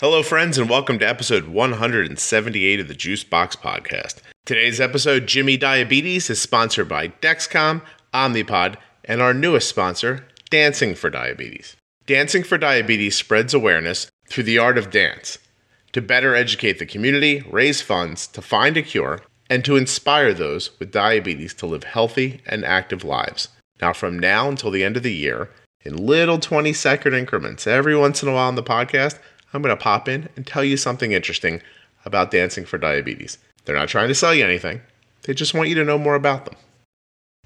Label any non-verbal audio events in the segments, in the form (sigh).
Hello, friends, and welcome to episode 178 of the Juice Box Podcast. Today's episode, Jimmy Diabetes, is sponsored by Dexcom, Omnipod, and our newest sponsor, Dancing for Diabetes. Dancing for Diabetes spreads awareness through the art of dance to better educate the community, raise funds, to find a cure, and to inspire those with diabetes to live healthy and active lives. Now, from now until the end of the year, in little 20 second increments, every once in a while on the podcast, I'm going to pop in and tell you something interesting about Dancing for Diabetes. They're not trying to sell you anything, they just want you to know more about them.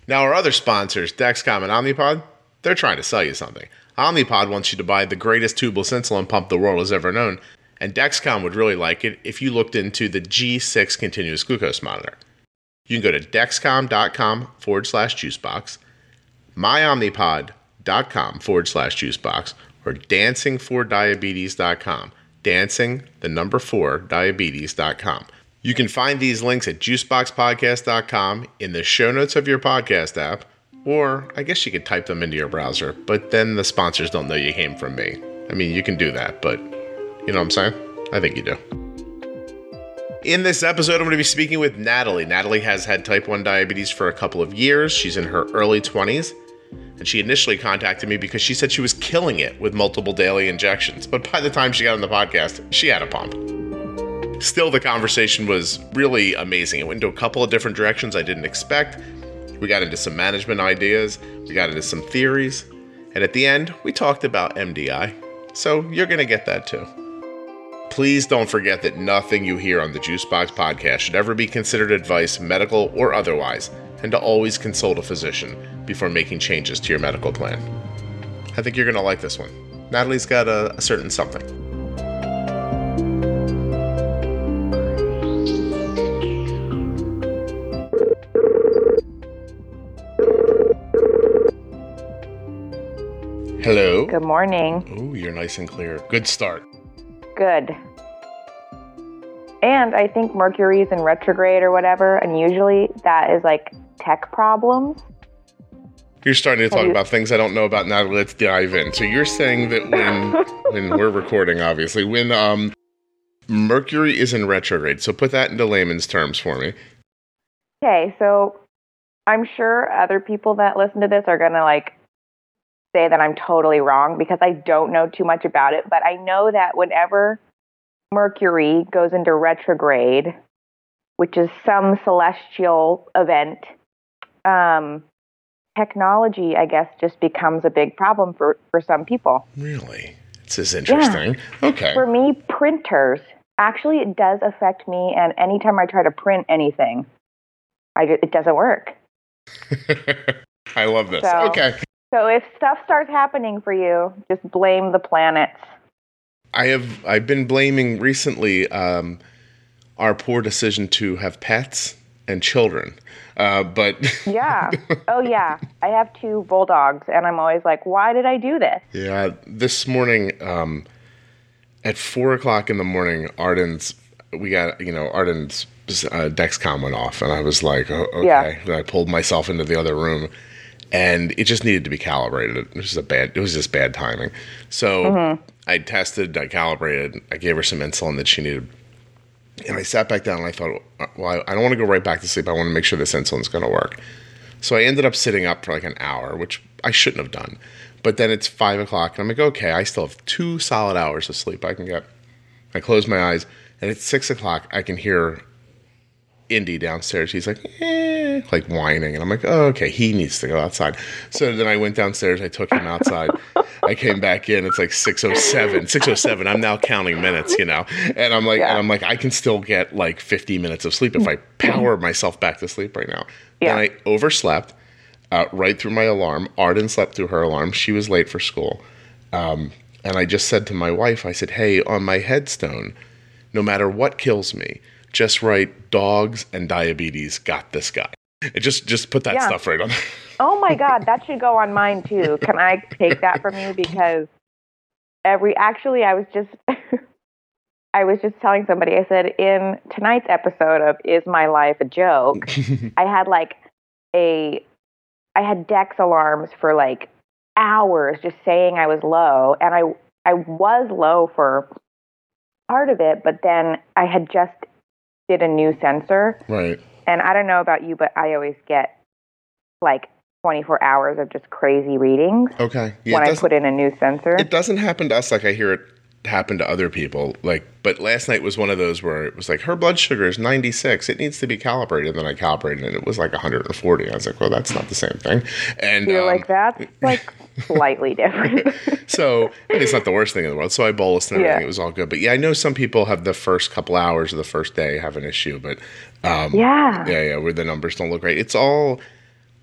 Now, our other sponsors, Dexcom and Omnipod, they're trying to sell you something. Omnipod wants you to buy the greatest tubeless insulin pump the world has ever known, and Dexcom would really like it if you looked into the G6 continuous glucose monitor. You can go to dexcom.com forward slash juicebox, myomnipod.com forward slash juicebox, or dancingfordiabetes.com. Dancing, the number four, diabetes.com. You can find these links at juiceboxpodcast.com in the show notes of your podcast app, or I guess you could type them into your browser, but then the sponsors don't know you came from me. I mean, you can do that, but you know what I'm saying? I think you do. In this episode, I'm going to be speaking with Natalie. Natalie has had type 1 diabetes for a couple of years. She's in her early 20s. And she initially contacted me because she said she was killing it with multiple daily injections. But by the time she got on the podcast, she had a pump. Still, the conversation was really amazing. It went into a couple of different directions I didn't expect. We got into some management ideas, we got into some theories, and at the end, we talked about MDI. So you're going to get that too. Please don't forget that nothing you hear on the Juicebox podcast should ever be considered advice, medical or otherwise, and to always consult a physician before making changes to your medical plan. I think you're going to like this one. Natalie's got a, a certain something. Hello. Good morning. Ooh, you're nice and clear. Good start. Good. And I think Mercury is in retrograde or whatever, and usually that is like tech problems. You're starting to talk you- about things I don't know about now. Let's dive in. So you're saying that when (laughs) when we're recording, obviously, when um Mercury is in retrograde. So put that into layman's terms for me. Okay, so I'm sure other people that listen to this are going to like say that I'm totally wrong because I don't know too much about it, but I know that whenever Mercury goes into retrograde, which is some celestial event, um, technology, I guess, just becomes a big problem for, for some people. Really? This is interesting. Okay. For me, printers, actually, it does affect me. And anytime I try to print anything, I, it doesn't work. (laughs) I love this. So- okay. So if stuff starts happening for you, just blame the planets. I have I've been blaming recently um our poor decision to have pets and children. Uh, but (laughs) Yeah. oh, yeah. I have two bulldogs, and I'm always like, why did I do this? Yeah, this morning, um, at four o'clock in the morning, Arden's we got you know Arden's uh, Dexcom went off, and I was like, oh, okay. Yeah. And I pulled myself into the other room, and it just needed to be calibrated. It was just a bad. It was just bad timing. So I tested, I calibrated, I gave her some insulin that she needed. And I sat back down and I thought, well, I don't want to go right back to sleep. I want to make sure this insulin's going to work. So I ended up sitting up for like an hour, which I shouldn't have done. But then it's five o'clock, and I'm like, okay, I still have two solid hours of sleep I can get. I close my eyes, and at six o'clock, I can hear Indy downstairs. He's like, eh, like whining, and I'm like, oh, okay, he needs to go outside. So then I went downstairs. I took him outside. I came back in. It's like 607. 607. I'm now counting minutes, you know. And I'm like, Yeah. and I'm like, I can still get like 50 minutes of sleep if I power myself back to sleep right now. Yeah. Then I overslept uh, right through my alarm. Arden slept through her alarm. She was late for school. Um, and I just said to my wife, I said, hey, on my headstone, no matter what kills me, just write dogs and diabetes got this guy. It just just put that Yeah. stuff right on. (laughs) Oh my God, that should go on mine too. Can I take that from you? Because every actually, I was just (laughs) I was just telling somebody. I said in tonight's episode of "Is My Life a Joke," (laughs) I had like a I had Dex alarms for like hours, just saying I was low, and I I was low for part of it, but then I had just did a new sensor. Right. And I don't know about you, but I always get like 24 hours of just crazy readings Okay. Yeah, when I put in a new sensor. It doesn't happen to us like I hear it happen to other people. Like, but last night was one of those where it was like her blood sugar is 96. It needs to be calibrated. And Then I calibrated and it was like 140. I was like, well, that's not the same thing. And You're um, like, that's like slightly different. (laughs) so it's not the worst thing in the world. So I bolused and everything. Yeah. It was all good. But yeah, I know some people have the first couple hours of the first day have an issue. But um, yeah. yeah, yeah, where the numbers don't look right. It's all.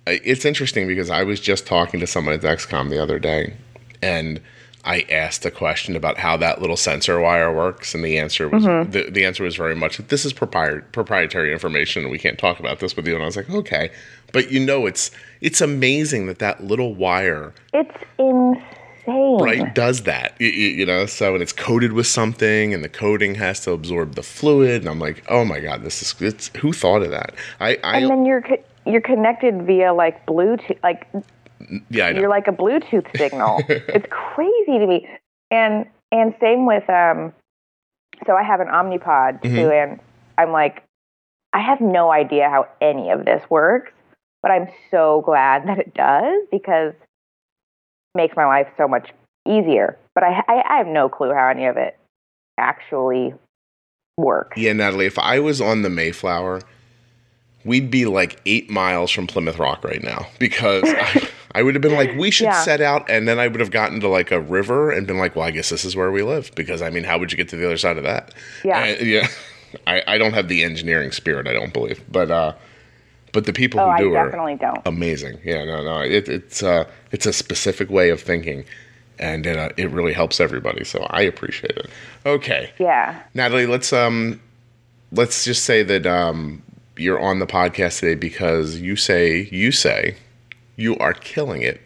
It's interesting because I was just talking to someone at Dexcom the other day, and I asked a question about how that little sensor wire works, and the answer was mm-hmm. the, the answer was very much this is propri- proprietary information, and we can't talk about this with you. And I was like, okay, but you know, it's it's amazing that that little wire It's insane. right does that you, you you know so and it's coated with something and the coating has to absorb the fluid and i'm like oh my god this is it's who thought of that i i And then you're co- you're connected via like Bluetooth, like yeah i know you're like a Bluetooth signal. (laughs) it's crazy to me. And and same with um so I have an Omnipod too Mhm. and I'm like I have no idea how any of this works, but I'm so glad that it does because it makes my life so much easier. But I I, I have no clue how any of it actually works. yeah natalie if i was on the mayflower we'd be like eight miles from plymouth rock right now because I, (laughs) I would have been like we should Yeah. set out and then i would have gotten to like a river and been like well i guess this is where we live because i mean how would you get to the other side of that Yeah. Uh, yeah (laughs) I, I don't have the engineering spirit i don't believe but uh but the people oh, who I do are definitely don't. amazing. Yeah, no, no, it, it's uh, it's a specific way of thinking, and it, uh, it really helps everybody. So I appreciate it. Okay, Yeah. Natalie, let's um, let's just say that um, you're on the podcast today because you say you say you are killing it.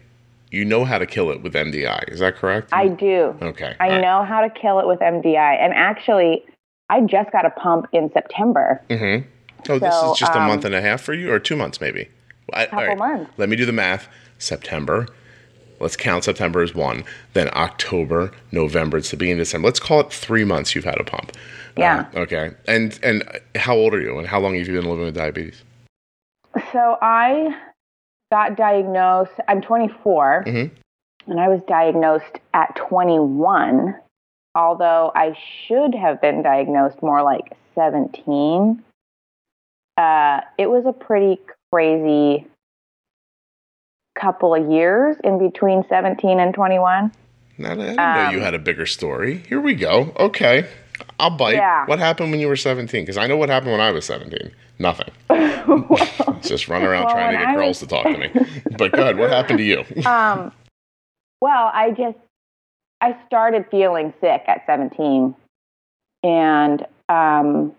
You know how to kill it with MDI. Is that correct? I do. okay. I right. know how to kill it with MDI. And actually, I just got a pump in September. Mm-hmm. Oh, this is just a um, month and a half for you, or two months maybe. I, Couple months. Let me do the math. September. Let's count September as one. Then October, November. It's the beginning of December. Let's call it three months. You've had a pump. Yeah. Okay. And and how old are you? And how long have you been living with diabetes? So I got diagnosed, I'm 24, Mhm. and I was diagnosed at 21, although I should have been diagnosed more like 17. Uh, it was a pretty crazy couple of years in between 17 and 21. Not, I didn't know you Um, had a bigger story. Here we go. Okay. I'll bite. Yeah. What happened when you were 17? Because I know what happened when I was 17. Nothing. (laughs) Just run around Well, trying to get I girls was- to talk to me. (laughs) But good. What happened to you? (laughs) um, well, I just I started feeling sick at 17, and um,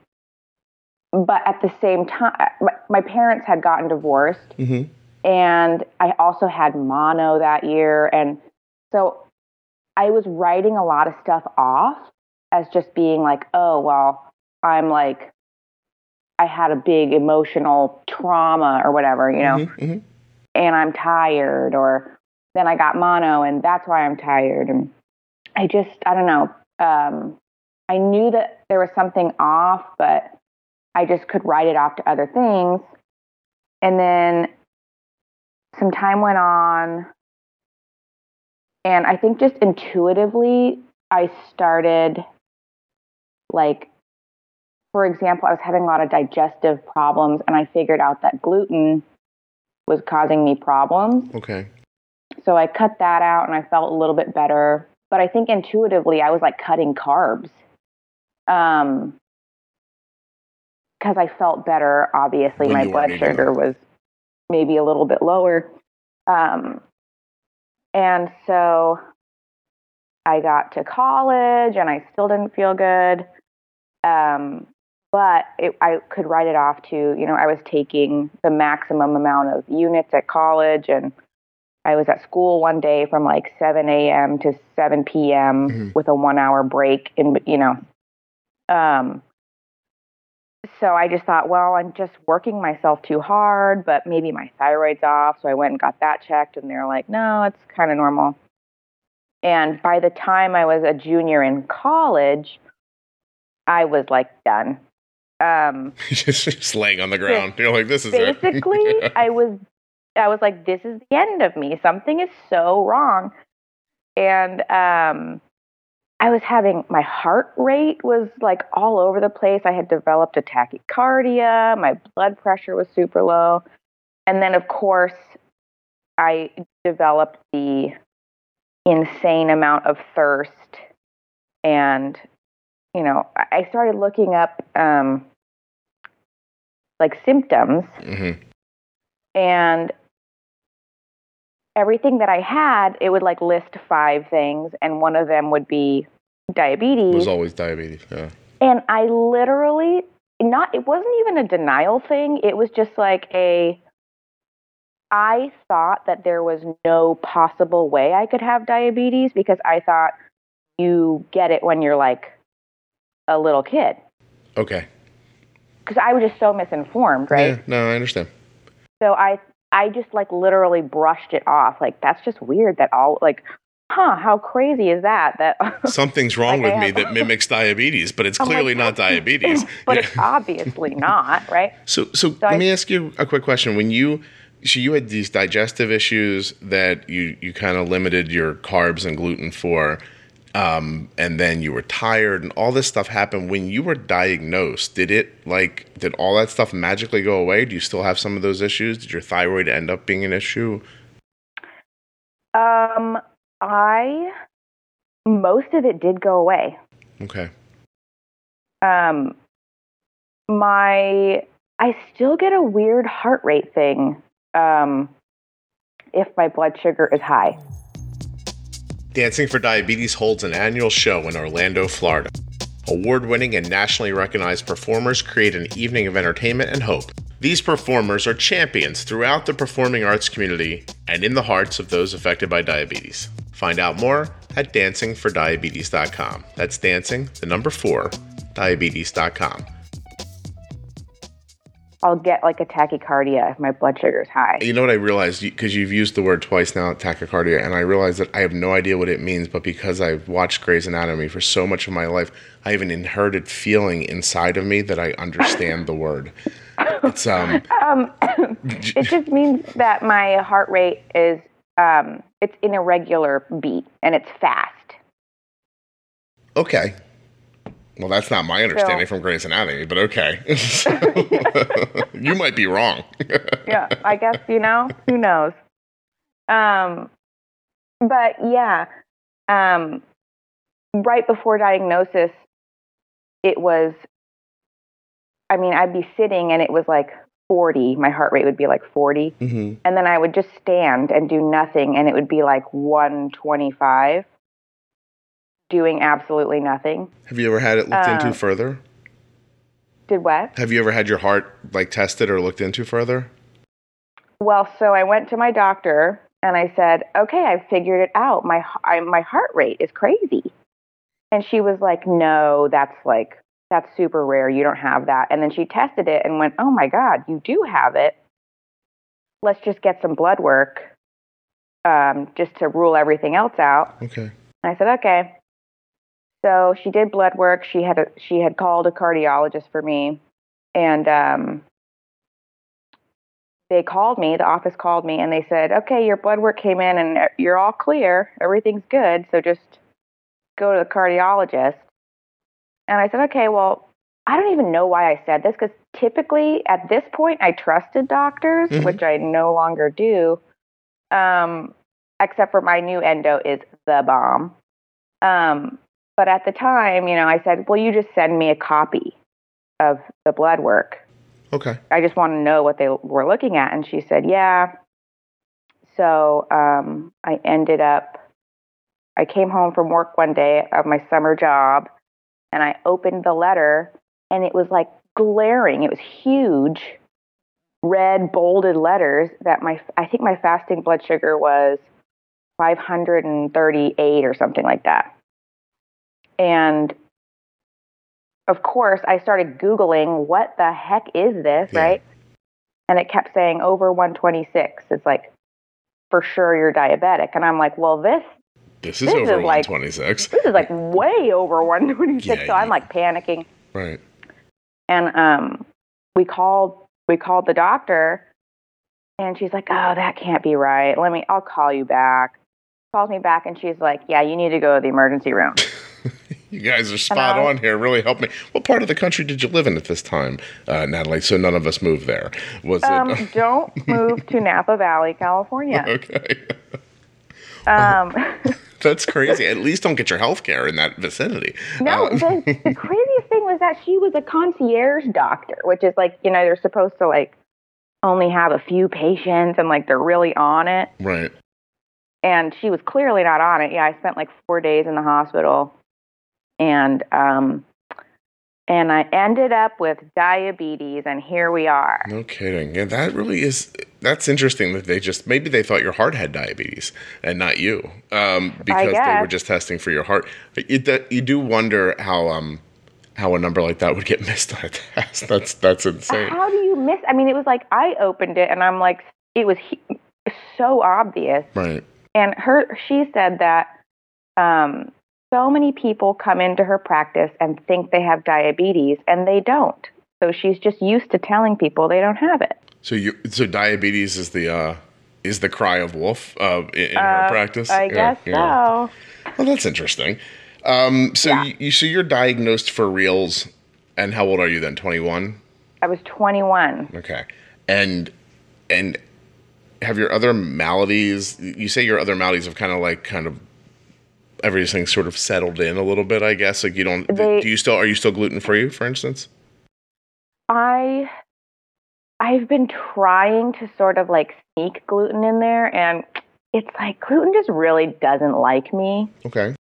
but at the same time, my, my parents had gotten divorced, hmm and I also had mono that year, and so I was writing a lot of stuff off as just being like, oh well, I'm like. I had a big emotional trauma or whatever, you know hmm and I'm tired, or then I got mono and that's why I'm tired. And I just, I don't know. Um, I knew that there was something off, but I just could write it off to other things. And then some time went on, and I think just intuitively, I started like for example, I was having a lot of digestive problems, and I figured out that gluten was causing me problems. Okay. So I cut that out, and I felt a little bit better. But I think intuitively, I was like cutting carbs, um, because I felt better. Obviously, When my blood sugar was maybe a little bit lower, um, and so I got to college, and I still didn't feel good. Um, but it, I could write it off to, you know, I was taking the maximum amount of units at college and I was at school one day from like 7 a.m. to 7 p.m. Mhm. with a one hour break in, you know. Um, so I just thought, well, I'm just working myself too hard, but maybe my thyroid's off. So I went and got that checked and they're like, no, it's kind of normal. And by the time I was a junior in college, I was like done. Um, (laughs) just, laying on the ground. You're like, this is it. basically (laughs) Yeah. i was i was like this is the end of me something is so wrong and um i was having my heart rate was like all over the place i had developed a tachycardia my blood pressure was super low and then of course i developed the insane amount of thirst and you know i started looking up um like symptoms hmm and everything that I had, it would like list five things, and one of them would be diabetes. It was always diabetes. Yeah. and I literally not it wasn't even a denial thing. It was just like a I thought that there was no possible way I could have diabetes because I thought you get it when you're like a little kid. Okay. Because I was just so misinformed, right? Yeah. No, I understand. So I I just like literally brushed it off. Like that's just weird that all like huh, how crazy is that? That (laughs) Something's wrong Like with me that mimics diabetes, but it's I'm like, clearly not diabetes. (laughs) but it's (laughs) obviously not, right? So, so, So let I- me ask you a quick question. When you, so you had these digestive issues that you you kind of limited your carbs and gluten for, um, and then you were tired and all this stuff happened. When you were diagnosed, did it like did all that stuff magically go away? Do you still have some of those issues? Did your thyroid end up being an issue? Um I most of it did go away. Okay. Um my I still get a weird heart rate thing um if my blood sugar is high. Dancing for Diabetes holds an annual show in Orlando, Florida. Award winning and nationally recognized performers create an evening of entertainment and hope. These performers are champions throughout the performing arts community and in the hearts of those affected by diabetes. Find out more at dancingfordiabetes.com. That's dancing, the number four, diabetes.com. I'll get like a tachycardia if my blood sugar is high. You know what I realized because you've used the word twice now, tachycardia, and I realized that I have no idea what it means. But because I've watched Grey's Anatomy for so much of my life, I have an inherited feeling inside of me that I understand the word. It's um, (laughs) Um, it just means that my heart rate is um, it's in a regular beat and it's fast. okay. Well, that's not my understanding from Grey's Anatomy, but okay. (laughs) (laughs) you might be wrong. Yeah, I guess you know who knows. Um, but yeah, um, right before diagnosis, it was. I mean, I'd be sitting and it was like forty. My heart rate would be like forty. hmm and then I would just stand and do nothing, and it would be like 125, doing absolutely nothing. Have you ever had it looked into Um, further? Did what? Have you ever had your heart like tested or looked into further? Well, so I went to my doctor and I said, "Okay, I figured it out. My I, my heart rate is crazy," and she was like, "No, that's like that's super rare. You don't have that." And then she tested it and went, "Oh my God, you do have it. Let's just get some blood work, um, just to rule everything else out." Okay. And I said, okay. So she did blood work. She had a, she had called a cardiologist for me, and um, they called me. The office called me, and they said, okay, your blood work came in, and you're all clear. Everything's good. So just go to the cardiologist. And I said, okay, well, I don't even know why I said this because typically at this point I trusted doctors, Mhm. which I no longer do. Um, except for my new endo is the bomb. Um, but at the time, you know, I said, well, you just send me a copy of the blood work. Okay. I just want to know what they were looking at. And she said, yeah. So um, I ended up, I came home from work one day of my summer job and I opened the letter and it was like glaring. It was huge, red, bolded letters that my, I think my fasting blood sugar was 538 or something like that. And of course, I started Googling what the heck is this, Yeah. right? And it kept saying over 126. It's like, for sure you're diabetic. And I'm like, well, this This is This over is like- 126. this is like (laughs) way over 126. Yeah, so I'm like panicking. Right. And um, we called we called the doctor, and she's like, "Oh, that can't be right. Let me. I'll call you back." Calls me back, and she's like, "Yeah, you need to go to the emergency room." (laughs) (laughs) You guys are spot on here. Really helped me. What part of the country did you live in at this time, uh, Natalie? So none of us moved there. Was um, it (laughs) don't move to Napa Valley, California. (laughs) okay? Um, That's crazy. At least don't get your health care in that vicinity. no, Uh, the, the craziest thing was that she was a concierge doctor, which is like you know they're supposed to like only have a few patients and like they're really on it. right. and she was clearly not on it. Yeah, I spent like four days in the hospital, and um, and I ended up with diabetes, and here we are. No kidding. Yeah, that really is. That's interesting that they just maybe they thought your heart had diabetes and not you, um, because they were just testing for your heart. But you, that, you do wonder how um how a number like that would get (laughs) missed on a test. That's that's insane. How do you miss? I mean, it was like I opened it, and I'm like, it was he- so obvious. Right. And her, she said that um, so many people come into her practice and think they have diabetes, and they don't. So she's just used to telling people they don't have it. So you so diabetes is the uh is the cry of wolf uh, in, in her Uh, practice. I Yeah, guess yeah. so. Well, that's interesting. Um, so Yeah. you, you so you're diagnosed for reals, and how old are you then? Twenty one. I was 21. Okay. And and have your other maladies you say your other maladies have kind of like kind of everything sort of settled in a little bit, I guess. Like you don't They- do you still are you still gluten free, for instance? I I've been trying to sort of like sneak gluten in there and it's like gluten just really doesn't like me. Okay.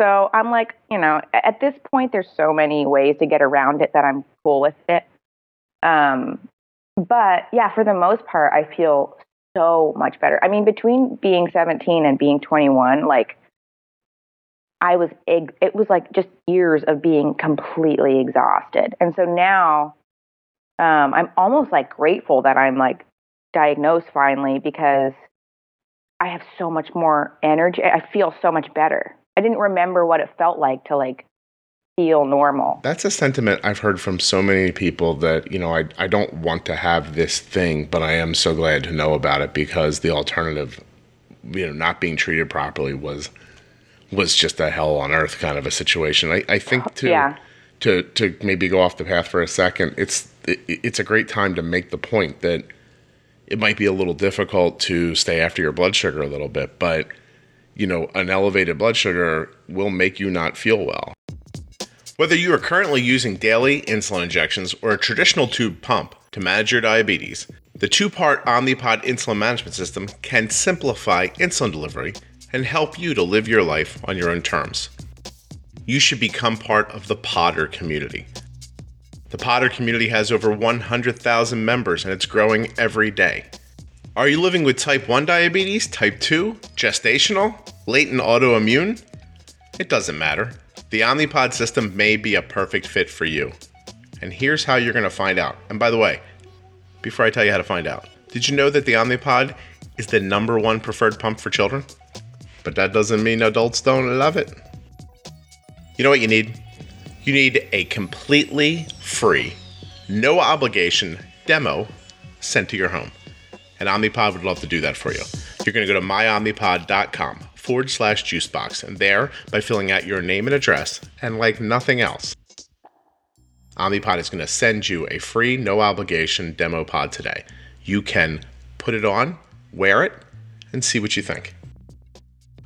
So I'm like, you know, at this point there's so many ways to get around it that I'm cool with it. Um but yeah, for the most part I feel so much better. I mean, between being 17 and being 21, like I was it was like just years of being completely exhausted. And so now um, I'm almost like grateful that I'm like diagnosed finally because I have so much more energy. I feel so much better. I didn't remember what it felt like to like feel normal. That's a sentiment I've heard from so many people that, you know, I, I don't want to have this thing, but I am so glad to know about it because the alternative, you know, not being treated properly was was just a hell on earth kind of a situation. I, I think uh-huh. to Yeah. to to maybe go off the path for a second, it's it, it's a great time to make the point that it might be a little difficult to stay after your blood sugar a little bit, but you know, an elevated blood sugar will make you not feel well. Whether you are currently using daily insulin injections or a traditional tube pump to manage your diabetes, the two part Omnipod insulin management system can simplify insulin delivery and help you to live your life on your own terms. You should become part of the Podder community. The Podder community has over 100,000 members and it's growing every day. Are you living with type 1 diabetes, type 2, gestational, latent autoimmune? It doesn't matter. The Omnipod system may be a perfect fit for you. And here's how you're going to find out. And by the way, before I tell you how to find out, did you know that the Omnipod is the number one preferred pump for children? But that doesn't mean adults don't love it. You know what you need? You need a completely free, no obligation demo sent to your home. And Omnipod would love to do that for you. You're going to go to myomnipod.com forward slash juicebox. And there, by filling out your name and address, and like nothing else, Omnipod is going to send you a free, no obligation demo pod today. You can put it on, wear it, and see what you think.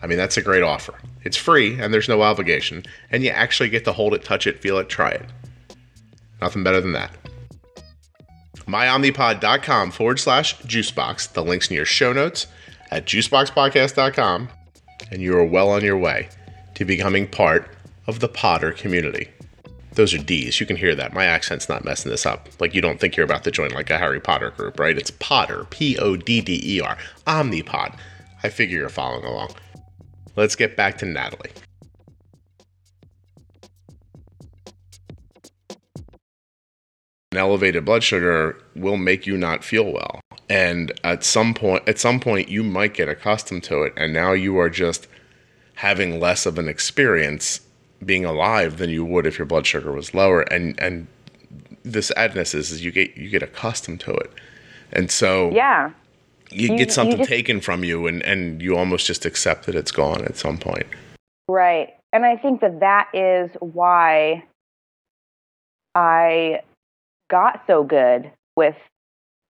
I mean, that's a great offer. It's free and there's no obligation, and you actually get to hold it, touch it, feel it, try it. Nothing better than that. MyOmnipod.com forward slash juicebox. The link's in your show notes at juiceboxpodcast.com, and you are well on your way to becoming part of the Podder community. Those are D's. You can hear that. My accent's not messing this up. Like you don't think you're about to join like a Harry Potter group, right? It's Podder, P O D D E R, Omnipod. I figure you're following along. Let's get back to Natalie. An elevated blood sugar will make you not feel well. And at some point at some point you might get accustomed to it and now you are just having less of an experience being alive than you would if your blood sugar was lower. And and the sadness is, is you get you get accustomed to it, and so Yeah. You, You- get you something just- taken from you, and and you almost just accept that it's gone at some point. Right. And I think that that is why I got so good with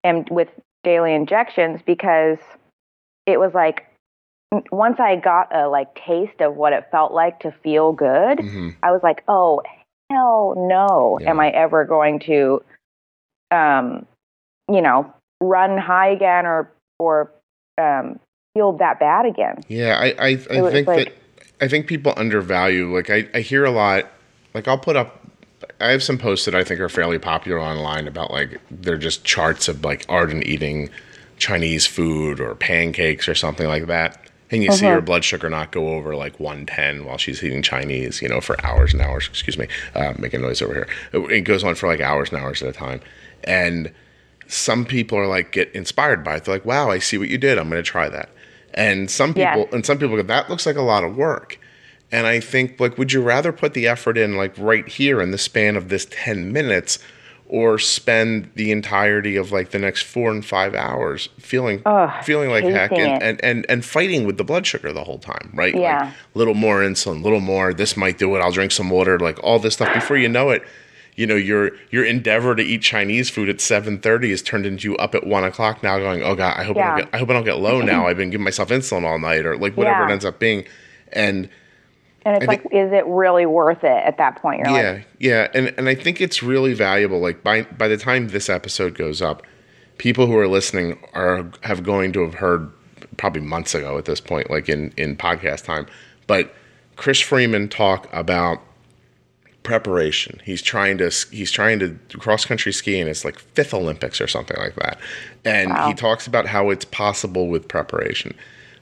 and with daily injections because it was like once I got a like taste of what it felt like to feel good, hmm I was like, "Oh, hell no. Yeah. Am I ever going to um you know, run high again or or um feel that bad again?" Yeah, I I, I think like- that I think people undervalue. Like I I hear a lot. Like I'll put up. I have some posts that I think are fairly popular online about like they're just charts of like Arden eating Chinese food or pancakes or something like that. And you see Uh-huh. her blood sugar not go over like 110 while she's eating Chinese, you know, for hours and hours. Excuse me, uh, making noise over here. It, it goes on for like hours and hours at a time. And some people are like get inspired by it. They're like, "Wow, I see what you did. I'm going to try that." And some people Yes. and some people go, "That looks like a lot of work." And I think like, would you rather put the effort in like right here in the span of this 10 minutes, or spend the entirety of like the next four and five hours feeling feeling like heck and, and, and and fighting with the blood sugar the whole time, right? Yeah. Like little more insulin, little more. This might do it. I'll drink some water. Like all this stuff. Before you know it, you know your your endeavor to eat Chinese food at seven thirty is turned into you up at one o'clock now, going, oh god, I hope I don't get I hope I don't get low (laughs) now. I've been giving myself insulin all night, or like whatever it ends up being, and And it's I like, is it really worth it at that point? You're yeah, like, yeah, and and I think it's really valuable. Like by by the time this episode goes up, people who are listening are have going to have heard probably months ago at this point, like in in podcast time. But Chris Freeman talk about preparation. He's trying to he's trying to cross country ski skiing. It's like fifth Olympics or something like that, and Wow. he talks about how it's possible with preparation.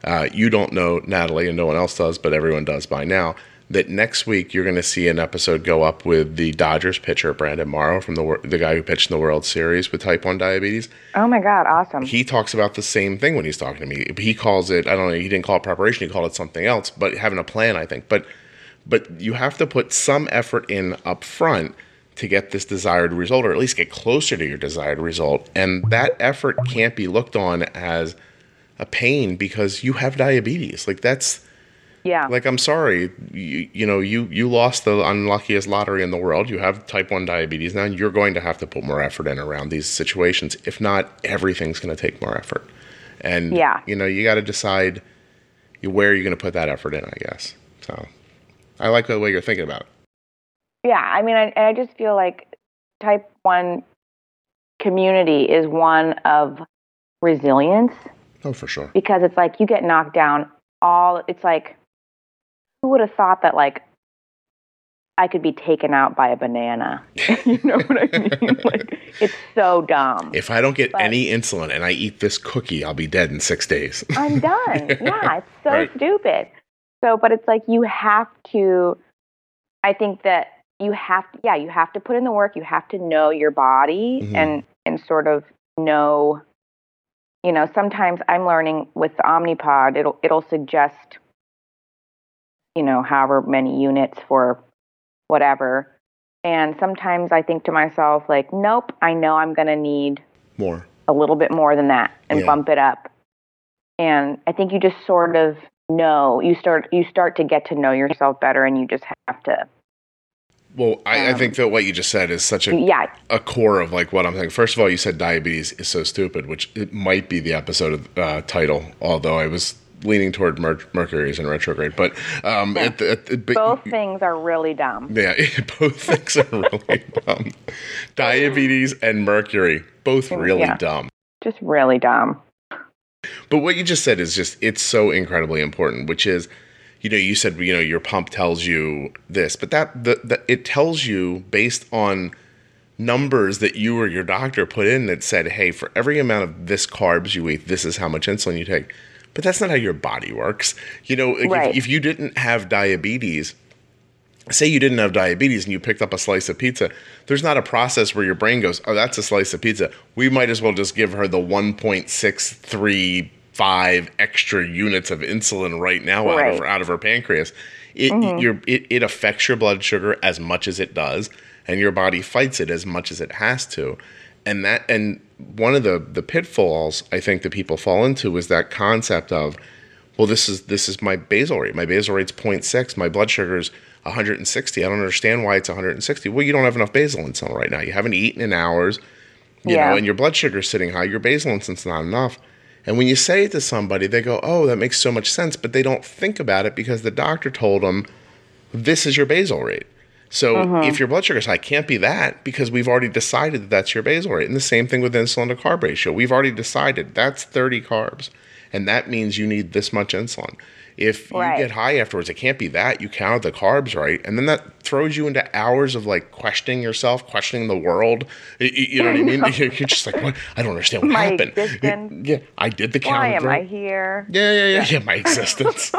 Uh, you don't know Natalie, and no one else does, but everyone does by now. That next week you're going to see an episode go up with the Dodgers pitcher Brandon Morrow from the the guy who pitched in the World Series with type one diabetes oh my God, awesome. he talks about the same thing when he's talking to me. He calls it I don't know. He didn't call it preparation. He called it something else. But having a plan, I think. But but you have to put some effort in up front to get this desired result, or at least get closer to your desired result. And that effort can't be looked on as a pain because you have diabetes. Like that's yeah. like I'm sorry, you, you know you you lost the unluckiest lottery in the world. You have type one diabetes now. And you're going to have to put more effort in around these situations. If not, everything's going to take more effort. And Yeah. you know you got to decide where you're going to put that effort in. I guess so. I like the way you're thinking about it. Yeah, I mean, I, I just feel like type 1 community is one of resilience Oh, for sure. because it's like you get knocked down all, it's like, who would have thought that, like, I could be taken out by a banana? (laughs) you know what I mean? (laughs) like, it's so dumb. If I don't get But- any insulin and I eat this cookie, I'll be dead in six days. I'm done. (laughs) Yeah, it's so Right. stupid. So, but it's like you have to, I think that you have, to, yeah, you have to put in the work. You have to know your body Mhm. and, and sort of know, you know, sometimes I'm learning with the Omnipod, it'll, it'll suggest, you know, however many units for whatever. And sometimes I think to myself, like, nope, I know I'm going to need More. a little bit more than that and Yeah. bump it up. And I think you just sort of know you start you start to get to know yourself better, and you just have to Well, I, I Um, think that what you just said is such a yeah a core of like what I'm saying. First of all, you said diabetes is so stupid, which it might be the episode of, uh, title, although I was leaning toward Mer- Mercury is in retrograde. But um, at the, at the, but- both things are really dumb. yeah, (laughs) both things are really dumb. Diabetes and Mercury, both really Yeah. dumb. Just really dumb. But what you just said is just it's so incredibly important, which is, you know, you said you know your pump tells you this, but that the, the it tells you based on numbers that you or your doctor put in that said, hey, for every amount of this carbs you eat, this is how much insulin you take. But that's not how your body works. You know, Right. if, if you didn't have diabetes, say you didn't have diabetes and you picked up a slice of pizza, there's not a process where your brain goes, oh, that's a slice of pizza. We might as well just give her the 1.635 extra units of insulin right now out of her out of her pancreas. it mm-hmm. your it, it affects your blood sugar as much as it does, and your body fights it as much as it has to. And that and one of the the pitfalls I think that people fall into is that concept of, well, this is this is my basal rate. My basal rate's 0.6. My blood sugar's 160. I don't understand why it's 160. Well, you don't have enough basal insulin right now. You haven't eaten in hours, you Yeah. know, and your blood sugar's sitting high. Your basal insulin's not enough. And when you say it to somebody, they go, "Oh, that makes so much sense," but they don't think about it because the doctor told them this is your basal rate. So uh-huh. if your blood sugar's high, it can't be that because we've already decided that that's your basal rate. And the same thing with insulin to carb ratio. We've already decided that's 30 carbs, and that means you need this much insulin. If you Right. get high afterwards, it can't be that. You counted the carbs right, and then that throws you into hours of like questioning yourself, questioning the world. Y- y- You know what I mean? You're (laughs) (laughs) you're just like, what? I don't understand what My happened. existence. Yeah, I did the count. Why am right. I here? Yeah, yeah, yeah, yeah. My (laughs) existence.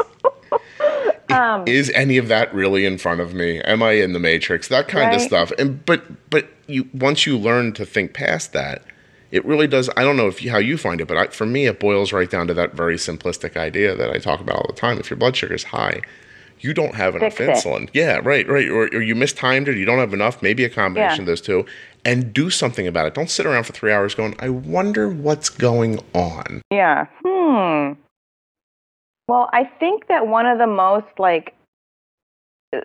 Um, is any of that really in front of me? Am I in the matrix? That kind of stuff. And but but you once you learn to think past that, it really does. I don't know if you, how you find it, but I, for me, it boils right down to that very simplistic idea that I talk about all the time. If your blood sugar is high, you don't have enough Fix it. insulin. Yeah, right, right. Or, or you mistimed it. You don't have enough. Maybe a combination Yeah. of those two. And do something about it. Don't sit around for three hours going, I wonder what's going on. Yeah. Hmm. Well, I think that one of the most like uh,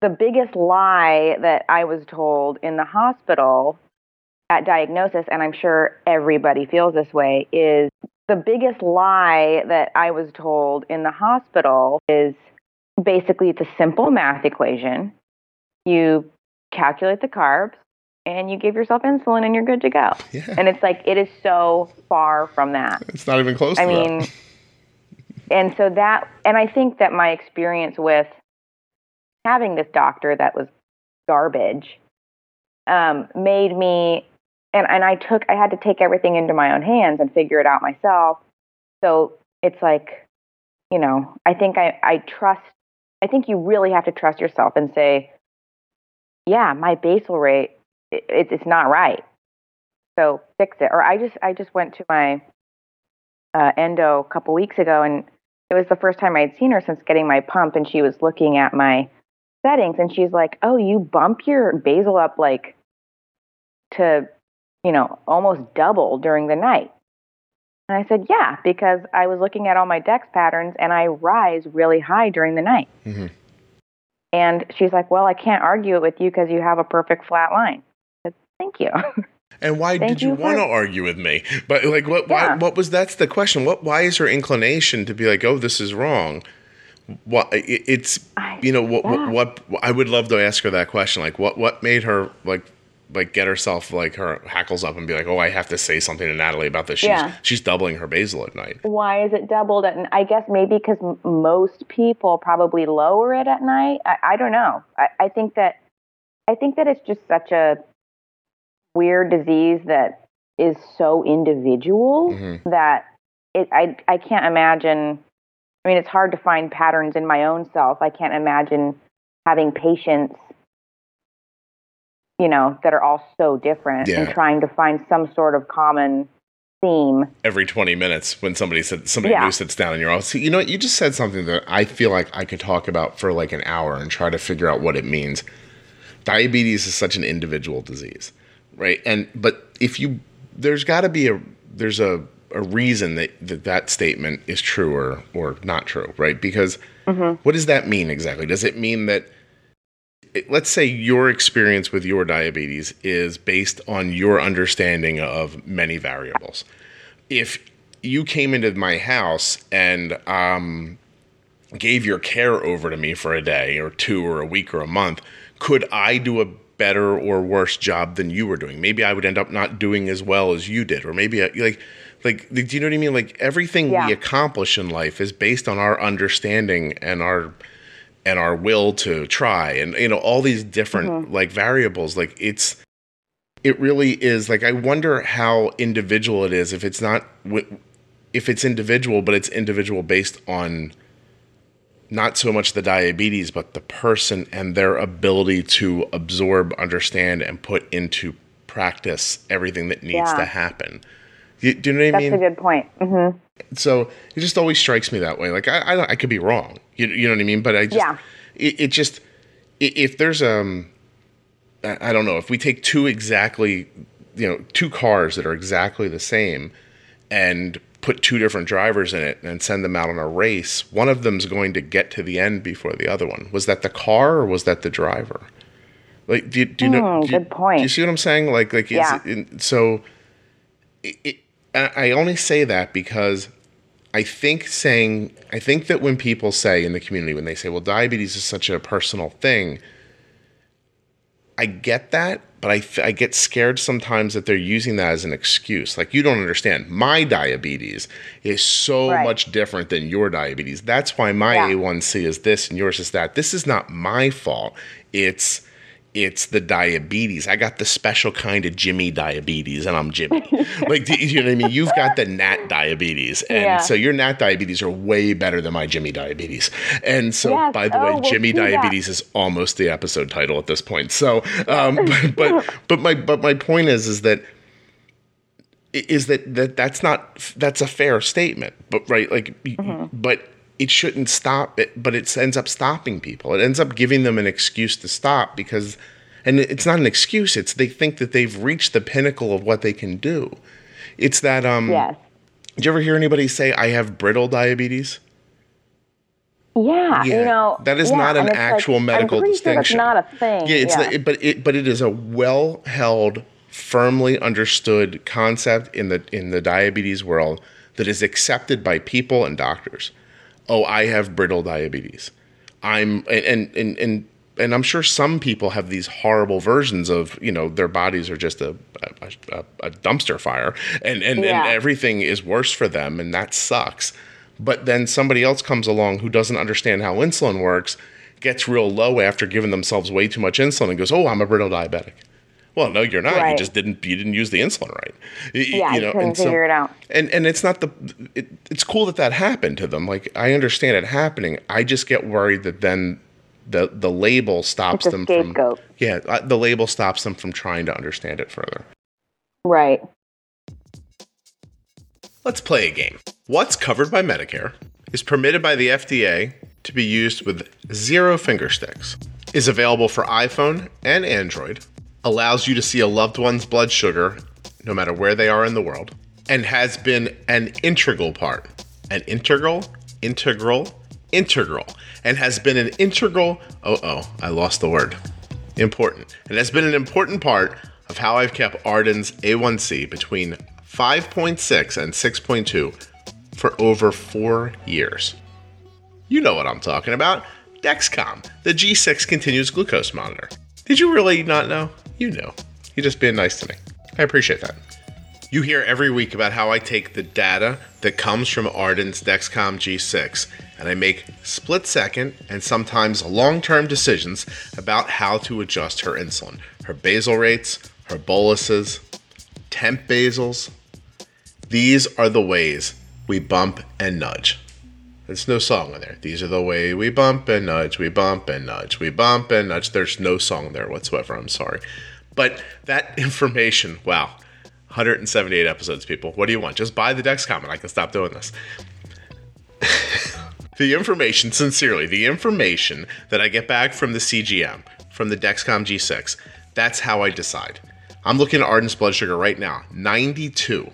the biggest lie that I was told in the hospital at diagnosis, and I'm sure everybody feels this way, is the biggest lie that I was told in the hospital is basically it's a simple math equation. You calculate the carbs and you give yourself insulin and you're good to go. Yeah. And it's like it is so far from that. It's not even close I to that. mean, and so that, and I think that my experience with having this doctor that was garbage um, made me, and, and I took, I had to take everything into my own hands and figure it out myself. So it's like, you know, I think I, I trust, I think you really have to trust yourself and say, yeah, my basal rate, it, it's not right. So fix it. Or I just, I just went to my, uh, endo a couple weeks ago, and it was the first time I had seen her since getting my pump, and she was looking at my settings, and she's like, "Oh, you bump your basal up like to, you know, almost double during the night." And I said, "Yeah, because I was looking at all my dex patterns, and I rise really high during the night." Mhm. And she's like, "Well, I can't argue it with you because you have a perfect flat line." I said, "Thank you." (laughs) And why Thank did you, you want to argue with me? But like, what? Why? Yeah. What was? That's the question. What? Why is her inclination to be like, oh, this is wrong? What? It, it's I- you know what, yeah. what? What? I would love to ask her that question. Like, what? What made her like? Like get herself like her hackles up and be like, oh, I have to say something to Natalie about this. She's Yeah. she's doubling her basal at night. why is it doubled at i guess maybe because m- most people probably lower it at night i, I don't know I, I think that i think that it's just such a weird disease that is so individual Mhm. that it I, I can't imagine i mean it's hard to find patterns in my own self i can't imagine having patients you know that are all so different and trying to find some sort of common theme every 20 minutes when somebody said somebody Yeah. new sits down in your office. You know, what? you just said something that I feel like I could talk about for like an hour and try to figure out what it means. Diabetes is such an individual disease, right? And but if you there's got to be a there's a a reason that, that that statement is true or or not true, right? Because mm-hmm. what does that mean exactly? Does it mean that let's say your experience with your diabetes is based on your understanding of many variables. If you came into my house and um, gave your care over to me for a day or two or a week or a month, could I do a better or worse job than you were doing? Maybe I would end up not doing as well as you did, or maybe I, like. Like, do you know what I mean? Like everything Yeah. we accomplish in life is based on our understanding and our and our will to try and you know all these different mm-hmm. like variables like it's it really is like i wonder how individual it is if it's not if it's individual but it's individual based on not so much the diabetes but the person and their ability to absorb understand and put into practice everything that needs Yeah. to happen You, do you know what I mean? That's a good point. hmm so it just always strikes me that way. Like I, I, I could be wrong. You, you know what I mean? But I just, Yeah. it, it just, if there's um, I don't know, if we take two exactly, you know, two cars that are exactly the same, and put two different drivers in it and send them out on a race, one of them's going to get to the end before the other one. Was that the car or was that the driver? Like, do, you- do you know? Hmm, do you- good point. Do you see what I'm saying? Like, like, Yeah. it, so. It, it, I only say that because I think saying I think that when people say in the community when they say, "Well, diabetes is such a personal thing," I get that, but I I get scared sometimes that they're using that as an excuse. Like, you don't understand. My diabetes is so Right. much different than your diabetes. That's why my Yeah. A1C is this and yours is that. This is not my fault. It's it's the diabetes. I got the special kind of Jimmy diabetes, and I'm Jimmy. (laughs) like, do you know what I mean? You've got the Nat diabetes, and Yeah. so your Nat diabetes are way better than my Jimmy diabetes. And so, Yes. by the Oh, way, we'll Jimmy diabetes is almost the episode title at this point. So, um, (laughs) but, but but my but my point is is that is that that that's not that's a fair statement, but right like Mm-hmm. but it shouldn't stop it, but it ends up stopping people. It ends up giving them an excuse to stop because and it's not an excuse, it's they think that they've reached the pinnacle of what they can do. It's that um Yes. did you ever hear anybody say I have brittle diabetes? Yeah, Yeah, you know that is yeah, not an it's like- actual medical I'm pretty sure distinction. that's not a thing. Yeah, it's yeah. Not, but it but it is a well held, firmly understood concept in the in the diabetes world that is accepted by people and doctors. Oh, I have brittle diabetes. I'm and and and and I'm sure some people have these horrible versions of you know their bodies are just a a, a, dumpster fire and and, Yeah. and everything is worse for them and that sucks. But then somebody else comes along who doesn't understand how insulin works, gets real low after giving themselves way too much insulin and goes, "Oh, I'm a brittle diabetic." Well, no, you're not. You just didn't you didn't use the insulin right. Y- y- Yeah, you couldn't figure it out. And and it's not the it, it's cool that that happened to them. Like I understand it happening. I just get worried that then the the label stops them scapegoat. from yeah uh, the label stops them from trying to understand it further. right. Let's play a game. What's covered by Medicare is permitted by the FDA to be used with zero finger sticks, is available for iPhone and Android, allows you to see a loved one's blood sugar no matter where they are in the world, and has been an integral part. An integral, integral, integral, and has been an integral, oh, oh, I lost the word. Important. And has been an important part of how I've kept Arden's A1C between 5.6 and 6.2 for over four years. You know what I'm talking about. Dexcom, the G6 continuous glucose monitor. Did you really not know? You know. You're just being nice to me. I appreciate that. You hear every week about how I take the data that comes from Arden's Dexcom G6 and I make split second and sometimes long term decisions about how to adjust her insulin, her basal rates, her boluses, temp basals. These are the ways we bump and nudge. There's no song in there. These are the way we bump and nudge, we bump and nudge, we bump and nudge. There's no song there whatsoever. I'm sorry. But that (laughs) information, wow, 178 episodes, people. What do you want? Just buy the Dexcom and I can stop doing this. (laughs) the information, sincerely, the information that I get back from the CGM, from the Dexcom G6, that's how I decide. I'm looking at Arden's blood sugar right now, 92,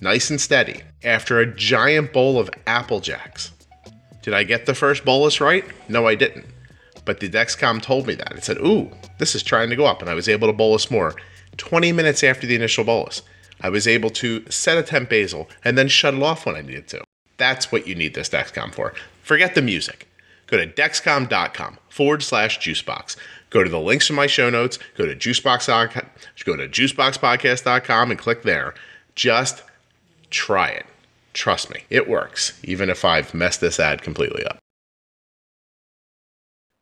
nice and steady, after a giant bowl of Apple Jacks. Did I get the first bolus right? No, I didn't. But the Dexcom told me that. It said, ooh, this is trying to go up. And I was able to bolus more. 20 minutes after the initial bolus, I was able to set a temp basal and then shut it off when I needed to. That's what you need this Dexcom for. Forget the music. Go to dexcom.com forward slash juicebox. Go to the links in my show notes. Go to juicebox. Go to juiceboxpodcast.com and click there. Just try it. Trust me, it works, even if I've messed this ad completely up.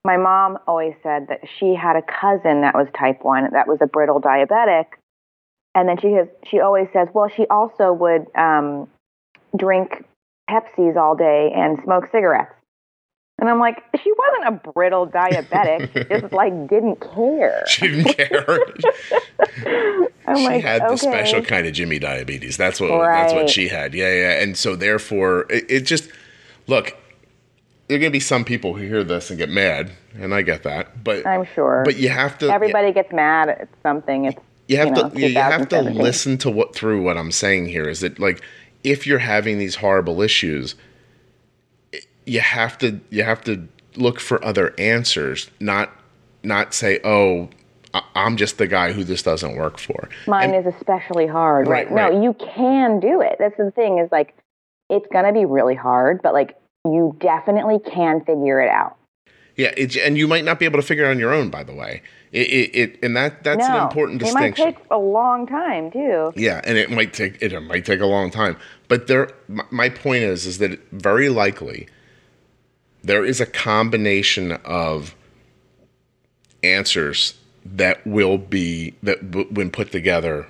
My mom always said that she had a cousin that was type 1 that was a brittle diabetic. And then she has she always says, well, she also would um, drink Pepsis all day and smoke cigarettes. And I'm like, she wasn't a brittle diabetic. (laughs) she just like didn't care. (laughs) She didn't care. (laughs) I'm she like, had the special kind of Jimmy diabetes. That's what that's what she had. Yeah, yeah. And so therefore, it, it just look. There are gonna be some people who hear this and get mad, and I get that. But I'm sure. but you have to Everybody gets mad at something. It's you have know, to you have to listen to what through what I'm saying here is that like if you're having these horrible issues you have to you have to look for other answers not not say oh I'm just the guy who this doesn't work for Mine is especially hard. Right, Right. right. No, you can do it. That's the thing is like, it's going to be really hard, but like, you definitely can figure it out. yeah it, and you might not be able to figure it on your own by the way it, it, it and that that's no, an important distinction. it might take a long time too. Yeah, and it might take it might take a long time. But there, my, my point is, is that very likely there is a combination of answers that will be that w- when put together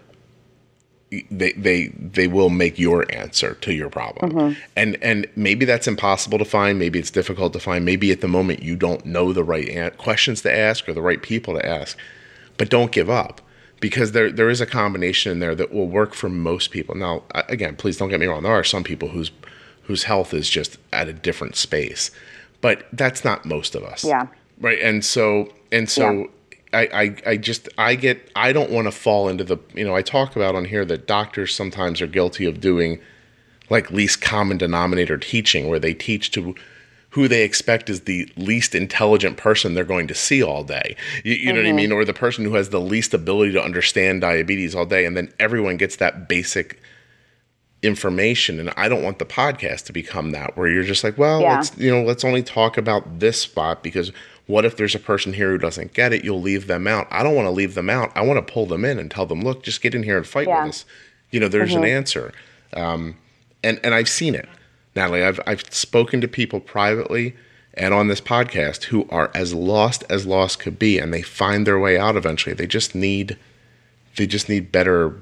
they they they will make your answer to your problem. Mm-hmm. And and maybe that's impossible to find maybe it's difficult to find maybe at the moment you don't know the right an- questions to ask or the right people to ask but don't give up because there there is a combination in there that will work for most people. Now again please don't get me wrong there are some people whose whose health is just at a different space but that's not most of us. Yeah. right? And so and so I, I i just i get i don't want to fall into the you know i talk about on here that doctors sometimes are guilty of doing like least common denominator teaching where they teach to who they expect is the least intelligent person they're going to see all day. You, you know what i mm-hmm. mean? Or the person who has the least ability to understand diabetes all day and then everyone gets that basic information. And I don't want the podcast to become that where you're just like, well, Yeah. let's you know, let's only talk about this spot because what if there's a person here who doesn't get it? You'll leave them out. I don't want to leave them out. I want to pull them in and tell them, look, just get in here and fight Yeah. with us. You know, there's an answer. Um, and and I've seen it, Natalie. I've I've spoken to people privately and on this podcast who are as lost as lost could be, and they find their way out eventually. They just need they just need better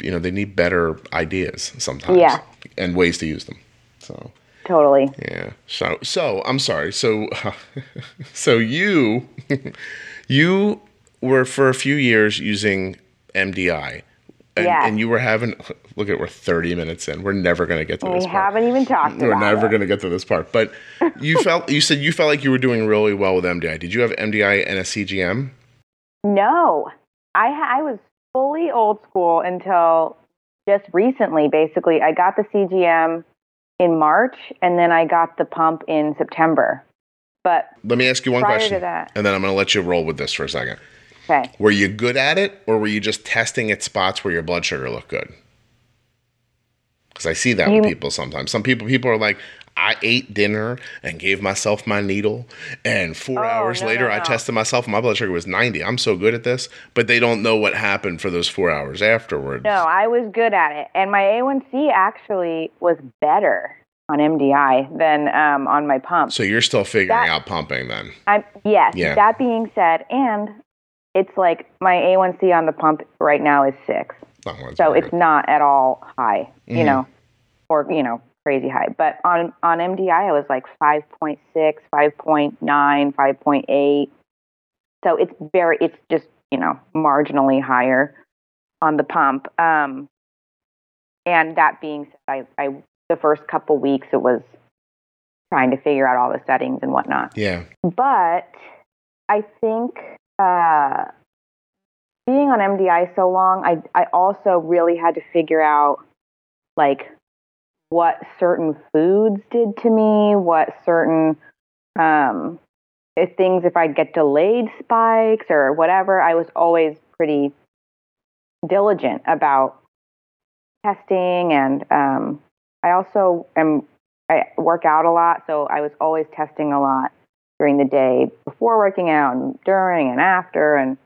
you know they need better ideas sometimes Yeah. and ways to use them so Totally. yeah. So so i'm sorry. So (laughs) so you (laughs) you were for a few years using mdi and, Yes. and you were having look at we're 30 minutes in. We're never going to get to We this part. We haven't even talked we're never going to get to this part. But (laughs) you felt you said you felt like you were doing really well with mdi did you have mdi and a cgm No, I I was fully old school until just recently. Basically, I got the CGM in March, and then I got the pump in September. But let me ask you one question that- and then i'm going to let you roll with this for a second okay, Were you good at it, or were you just testing at spots where your blood sugar looked good? Because I see that with people sometimes. Some people people are like, I ate dinner and gave myself my needle, and four Oh, hours no, later no, I tested myself my blood sugar was ninety. I'm so good at this, but they don't know what happened for those four hours afterwards. no, I was good at it, and my A1C actually was better on MDI than um, on my pump. So you're still figuring That- out pumping then. I'm yes. Yeah. That being said, and it's like my A1C on the pump right now is six. So it's good. not at all high, you Mhm. know, or you know, crazy high. But on on MDI, I was like 5.6, 5.9, 5.8. So it's very, it's just you know, marginally higher on the pump. Um, and that being said, I, I the first couple weeks it was trying to figure out all the settings and whatnot yeah. but I think uh, being on MDI so long, I I also really had to figure out like what certain foods did to me, what certain um, if things if I'd get delayed spikes or whatever. I was always pretty diligent about testing, and um, I also am I work out a lot, so I was always testing a lot during the day before working out and during and after and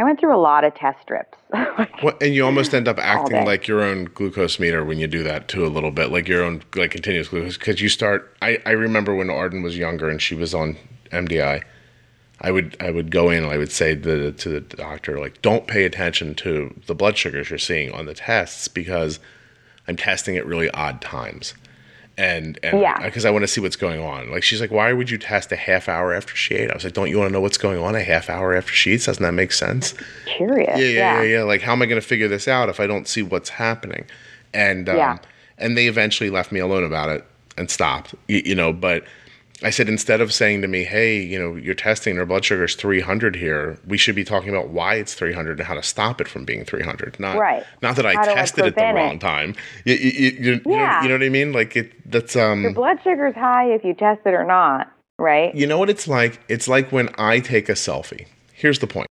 I went through a lot of test strips. (laughs) What, and you almost end up acting like your own glucose meter when you do that too a little bit, like your own like continuous glucose. Because you start. I, I remember when Arden was younger and she was on MDI. I would I would go in and I would say to the, to the doctor like, don't pay attention to the blood sugars you're seeing on the tests because I'm testing at really odd times. And and Yeah. because I want to see what's going on. Like she's like, why would you test a half hour after she ate? I was like, don't you want to know what's going on a half hour after she eats? Doesn't that make sense? Curious. Yeah, yeah, yeah, yeah. Like, how am I going to figure this out if I don't see what's happening? And um, Yeah. and they eventually left me alone about it and stopped. You, you know, but I said instead of saying to me, "Hey, you know, you're testing your blood sugar is 300 here," we should be talking about why it's 300 and how to stop it from being 300. Not Right. Not that I How tested it the prevent wrong time. You, you, you, you, know, Yeah. you know what I mean? Like it. That's um. Your blood sugar's high if you test it or not, right? You know what it's like? It's like when I take a selfie. Here's the point.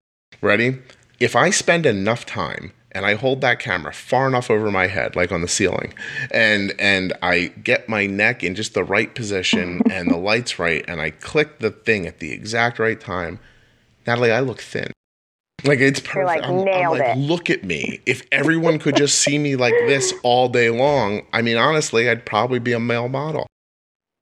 Ready? If I spend enough time and I hold that camera far enough over my head, like on the ceiling, and and I get my neck in just the right position and the lights right, and I click the thing at the exact right time, Natalie, I look thin. Like it's perfect. like, I'm, I'm nailed like, it. look at me. If everyone could just see me like this all day long, I mean, honestly, I'd probably be a male model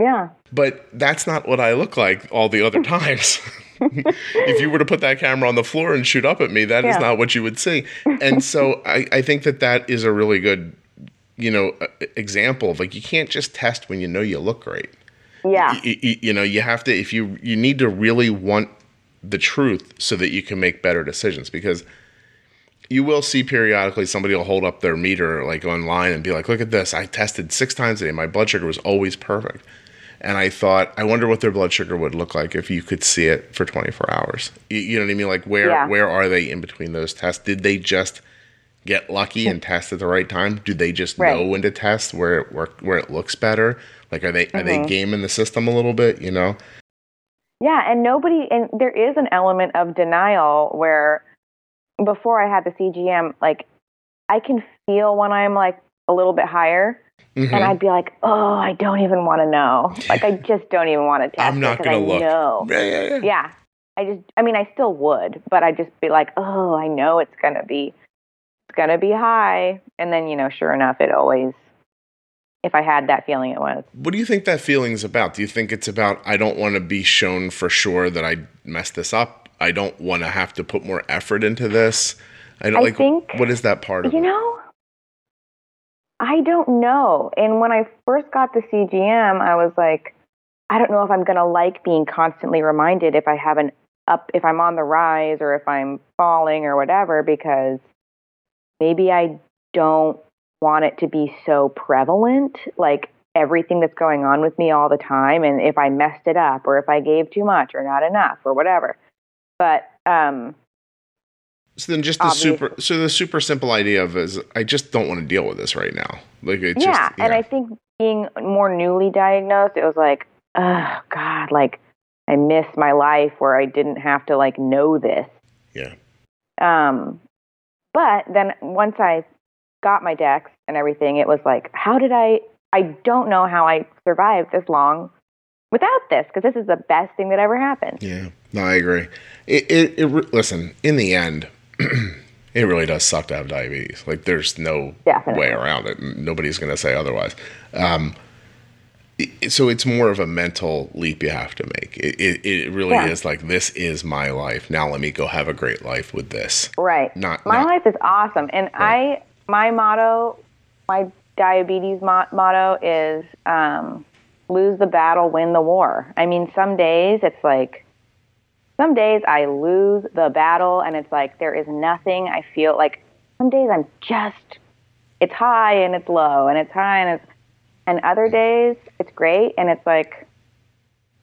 Yeah. but that's not what I look like all the other (laughs) times. (laughs) if you were to put that camera on the floor and shoot up at me, that is Yeah. not what you would see. And so I, I think that that is a really good, you know, example of like you can't just test when you know you look great. Yeah. Y- y- you know, you have to if you you need to really want the truth so that you can make better decisions because you will see periodically somebody will hold up their meter like online and be like, "Look at this! I tested six times a day. My blood sugar was always perfect." And I thought, I wonder what their blood sugar would look like if you could see it for 24 hours. You, know what I mean? Like, where Yeah. where are they in between those tests? Did they just get lucky and test at the right time? Do they just Right. know when to test where it work, where it looks better? Like, are they are they Mhm. gaming the system a little bit? You know? Yeah, and nobody, and there is an element of denial where before I had the CGM, like I can feel when I'm like a little bit higher, Mhm. and I'd be like, oh, I don't even want to know. Like I just don't even want to (laughs) test. I'm not gonna I look. Know. Yeah, yeah, yeah. Yeah, I just, I mean, I still would, but I'd just be like, oh, I know it's gonna be, it's gonna be high, and then you know, sure enough, it always. If I had that feeling, it was. What do you think that feeling's about? Do you think it's about I don't want to be shown for sure that I messed this up? I don't want to have to put more effort into this. I don't I like. think- what is that part of You it? know, I don't know. And when I first got the CGM, I was like, I don't know if I'm going to like being constantly reminded if I have an up, if I'm on the rise or if I'm falling or whatever, because maybe I don't want it to be so prevalent, like everything that's going on with me all the time. And if I messed it up or if I gave too much or not enough or whatever. But, um, So then, just the Obviously. super. So the super simple idea of is I just don't want to deal with this right now. Like it's yeah, just and I think being more newly diagnosed, it was like, oh God, like I miss my life where I didn't have to like know this. yeah. Um, but then once I got my Dex and everything, it was like, how did I? I don't know how I survived this long without this because this is the best thing that ever happened. Yeah, no, I agree. It, it, it listen, in the end, (clears throat) it really does suck to have diabetes. Like, there's no Definitely. way around it. Nobody's going to say otherwise. Um, it- so it's more of a mental leap you have to make. It, it, it really Yeah. is like this is my life. Now let me go have a great life with this. Right. Not, my not life is awesome and i my motto my diabetes mo- motto is um, lose the battle win the war i mean some days it's like some days i lose the battle and it's like there is nothing i feel like some days i'm just it's high and it's low and it's high and it's and other days it's great and it's like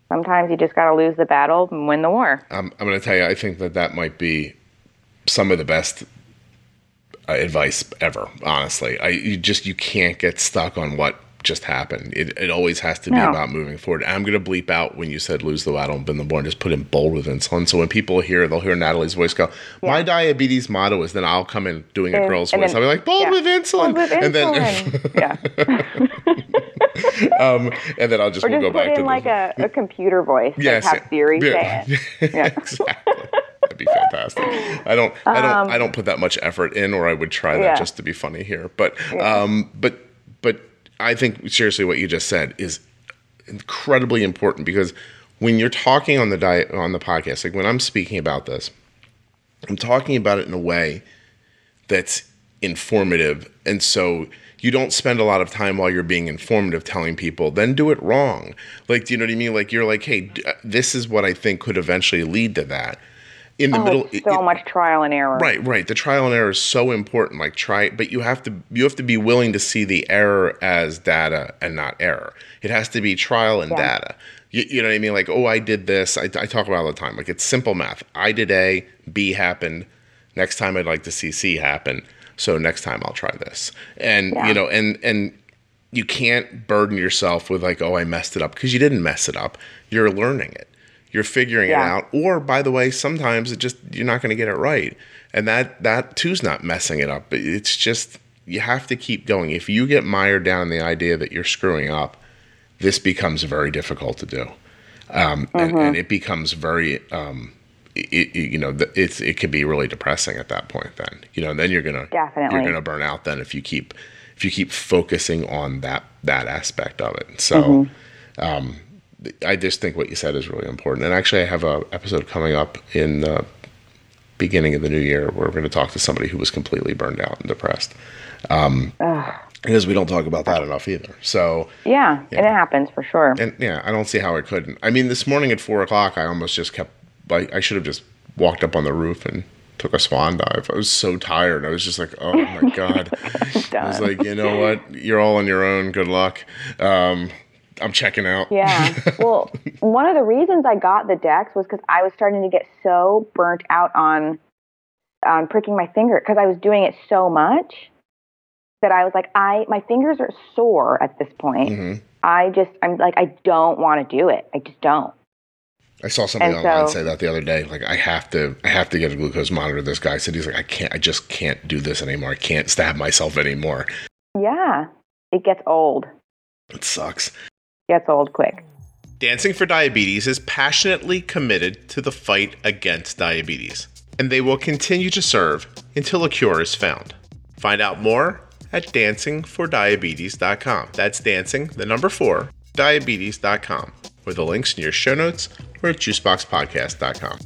sometimes you just got to lose the battle and win the war I'm, I'm going to tell you, I think that that might be some of the best uh, advice ever. Honestly, I you just you can't get stuck on what just happened. It, it always has to be No. about moving forward. I'm going to bleep out when you said lose the battle and been the born. Just put in bold with insulin. So when people hear, they'll hear Natalie's voice go, "My diabetes motto is." Then I'll come in doing a girl's voice. then- I'll be like, "Bold yeah. with insulin," Bold with and then (laughs) yeah um, and then I'll just, Or we'll just go put back to in like the, a, a computer voice. Yes, like have Siri yeah. say it. (laughs) Yeah. exactly. That'd be fantastic. I don't, I don't, Um, I don't put that much effort in, or I would try that Yeah. just to be funny here. But, um, but, but I think seriously, what you just said is incredibly important because when you're talking on the diet on the podcast, like when I'm speaking about this, I'm talking about it in a way that's informative. And so you don't spend a lot of time while you're being informative telling people, then do it wrong. Like, do you know what I mean? Like, you're like, hey, uh, this is what I think could eventually lead to that. In the oh, middle, it's so it- much trial and error. Right, right. The trial and error is so important. Like try, but you have to you have to be willing to see the error as data and not error. It has to be trial and Yeah. data. You, you know what I mean? Like, oh, I did this. I, I talk about it all the time. Like it's simple math. I did A, B happened. Next time I'd like to see C happen. So next time I'll try this. And Yeah. you know, and and you can't burden yourself with like, oh, I messed it up because you didn't mess it up. You're learning it. You're figuring Yeah. it out. Or by the way, sometimes it just you're not going to get it right, and that that too's not messing it up. But it's just you have to keep going. If you get mired down in the idea that you're screwing up, this becomes very difficult to do, um, and, and it becomes very. Um, it, it- you know, it's it could be really depressing at that point. Then you know, and then you're gonna Definitely. you're gonna burn out. Then if you keep if you keep focusing on that that aspect of it. So, um, I just think what you said is really important. And actually, I have a episode coming up in the beginning of the new year where we're going to talk to somebody who was completely burned out and depressed. Um, because we don't talk about that enough either. So, Yeah, and it happens for sure. and yeah, I don't see how it couldn't. I mean, this morning at four o'clock, I almost just kept. I, I should have just walked up on the roof and took a swan dive. I was so tired. I was just like, oh my (laughs) god. I was like, you know what? You're all on your own. Good luck. Um, I'm checking out. Yeah. (laughs) Well, one of the reasons I got the Dex was because I was starting to get so burnt out on on pricking my finger because I was doing it so much that I was like, I my fingers are sore at this point. Mhm. I just I'm like I don't want to do it. I just don't. I saw somebody And online so- say that the other day. Like, I have to, I have to get a glucose monitor. This guy said he's like, I can't, I just can't do this anymore. I can't stab myself anymore. Yeah. It gets old. It sucks. Gets old quick. Dancing for Diabetes is passionately committed to the fight against diabetes, and they will continue to serve until a cure is found. Find out more at dancingfordiabetes.com. That's dancing, the number four, diabetes.com, or the links in your show notes or at juiceboxpodcast.com.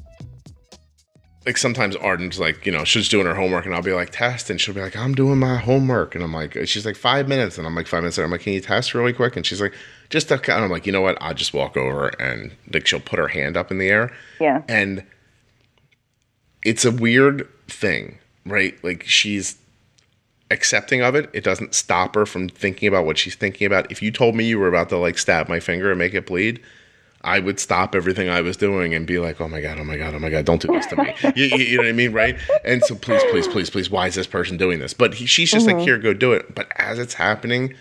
Like sometimes Arden's like, you know, she's doing her homework and I'll be like, test. And she'll be like, I'm doing my homework. And I'm like, she's like, five minutes. And I'm like, five minutes. And I'm like, can you test really quick? And she's like, just a, and I'm like, you know what? I'll just walk over and like she'll put her hand up in the air. Yeah. And it's a weird thing, right? Like she's accepting of it. It doesn't stop her from thinking about what she's thinking about. If you told me you were about to like stab my finger and make it bleed, I would stop everything I was doing and be like, "Oh my god, oh my god, oh my god, don't do this to me." (laughs) you, you, you know what I mean, right? And so, please, please, please, please, why is this person doing this? But he, she's just like, mm-hmm. "Here, go do it." But as it's happening,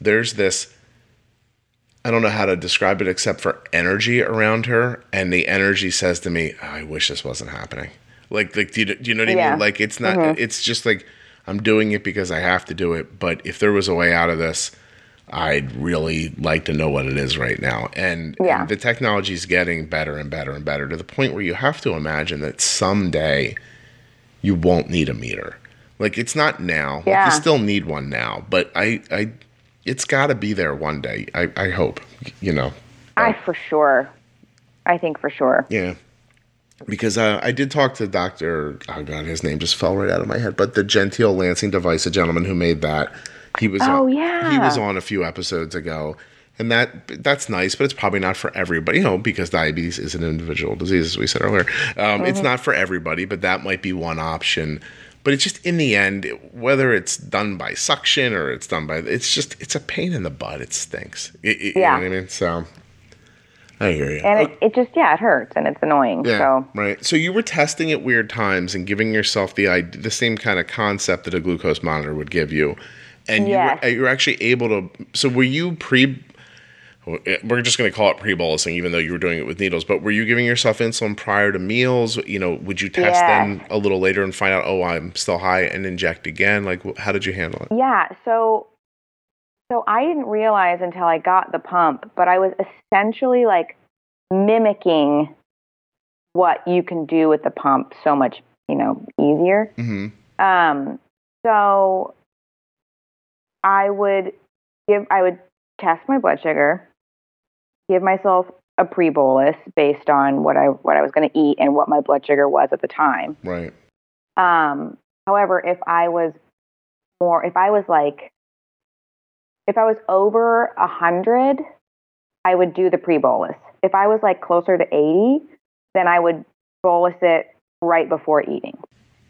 there's this. I don't know how to describe it except for energy around her, and the energy says to me, "Oh, "I wish this wasn't happening." Like, like, do you, do you know what I mean? Like, it's not. Mm-hmm. It's just like I'm doing it because I have to do it. But if there was a way out of this, I'd really like to know what it is right now. And, Yeah. and the technology is getting better and better and better to the point where you have to imagine that someday you won't need a meter. Like it's not now. Like, you still need one now, but I, I, it's got to be there one day. I, I hope. You know. I for sure. I think for sure. Yeah. Because uh, I did talk to Dr. Oh, God, his name just fell right out of my head. But the Genteel lancing device, a gentleman who made that, he was Oh, on, yeah. he was on a few episodes ago. And that that's nice, but it's probably not for everybody, you know, because diabetes is an individual disease, as we said earlier. Um, It's not for everybody, but that might be one option. But it's just in the end, whether it's done by suction or it's done by, it's just it's a pain in the butt. It stinks. It- it- Yeah. You know what I mean? So I hear you. And it, it just yeah, it hurts and it's annoying. Yeah, So right. So you were testing at weird times and giving yourself the the same kind of concept that a glucose monitor would give you, and you were, you were actually able to. So were you pre? We're just going to call it pre-bolusing, even though you were doing it with needles. But were you giving yourself insulin prior to meals? You know, would you test Yes. then a little later and find out, oh, I'm still high, and inject again? Like, how did you handle it? Yeah, so so I didn't realize until I got the pump, but I was essentially like mimicking what you can do with the pump so much, you know, easier. hmm Um, so I would give I would test my blood sugar, give myself a pre-bolus based on what I what I was going to eat and what my blood sugar was at the time. Right. Um, however, if I was more, if I was like, if I was over a hundred, I would do the pre bolus. If I was like closer to 80, then I would bolus it right before eating.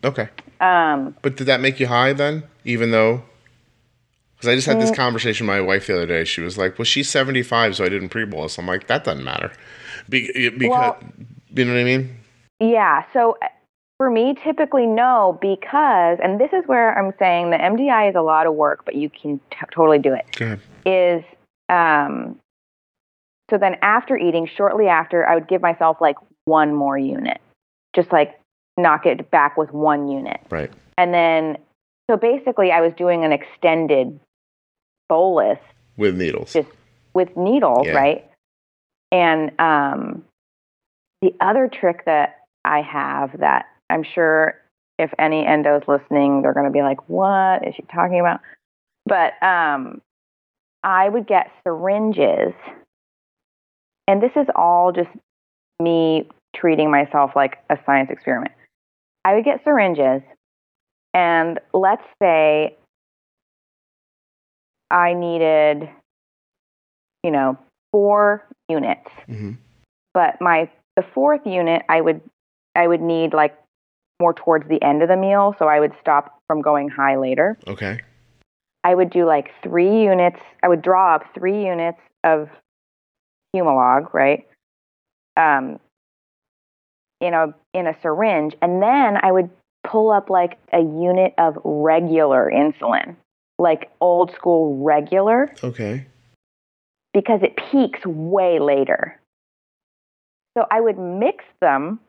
Okay. Um, But did that make you high then? Even though. Because I just had this conversation with my wife the other day. She was like, well, she's 75, so I didn't pre bolus. I'm like, that doesn't matter. Be- because, Well- you know what I mean? Yeah. So uh, for me, typically no, because, and this is where I'm saying the MDI is a lot of work, but you can t- totally do it. Go ahead. Is um, so then after eating, shortly after, I would give myself like one more unit, just like knock it back with one unit. Right. And then, so basically, I was doing an extended bolus With needles. Just- with needles, Yeah. right? And um, the other trick that I have that I'm sure if any endos listening, they're going to be like, "What is she talking about?" But um, I would get syringes, and this is all just me treating myself like a science experiment. I would get syringes, and let's say I needed, you know, four units hmm but my the fourth unit I would I would need like more towards the end of the meal, so I would stop from going high later. Okay. I would do like three units. I would draw up three units of Humalog, right? Um, in a in a syringe, and then I would pull up like a unit of regular insulin, like old school regular, Okay. because it peaks way later. So I would mix them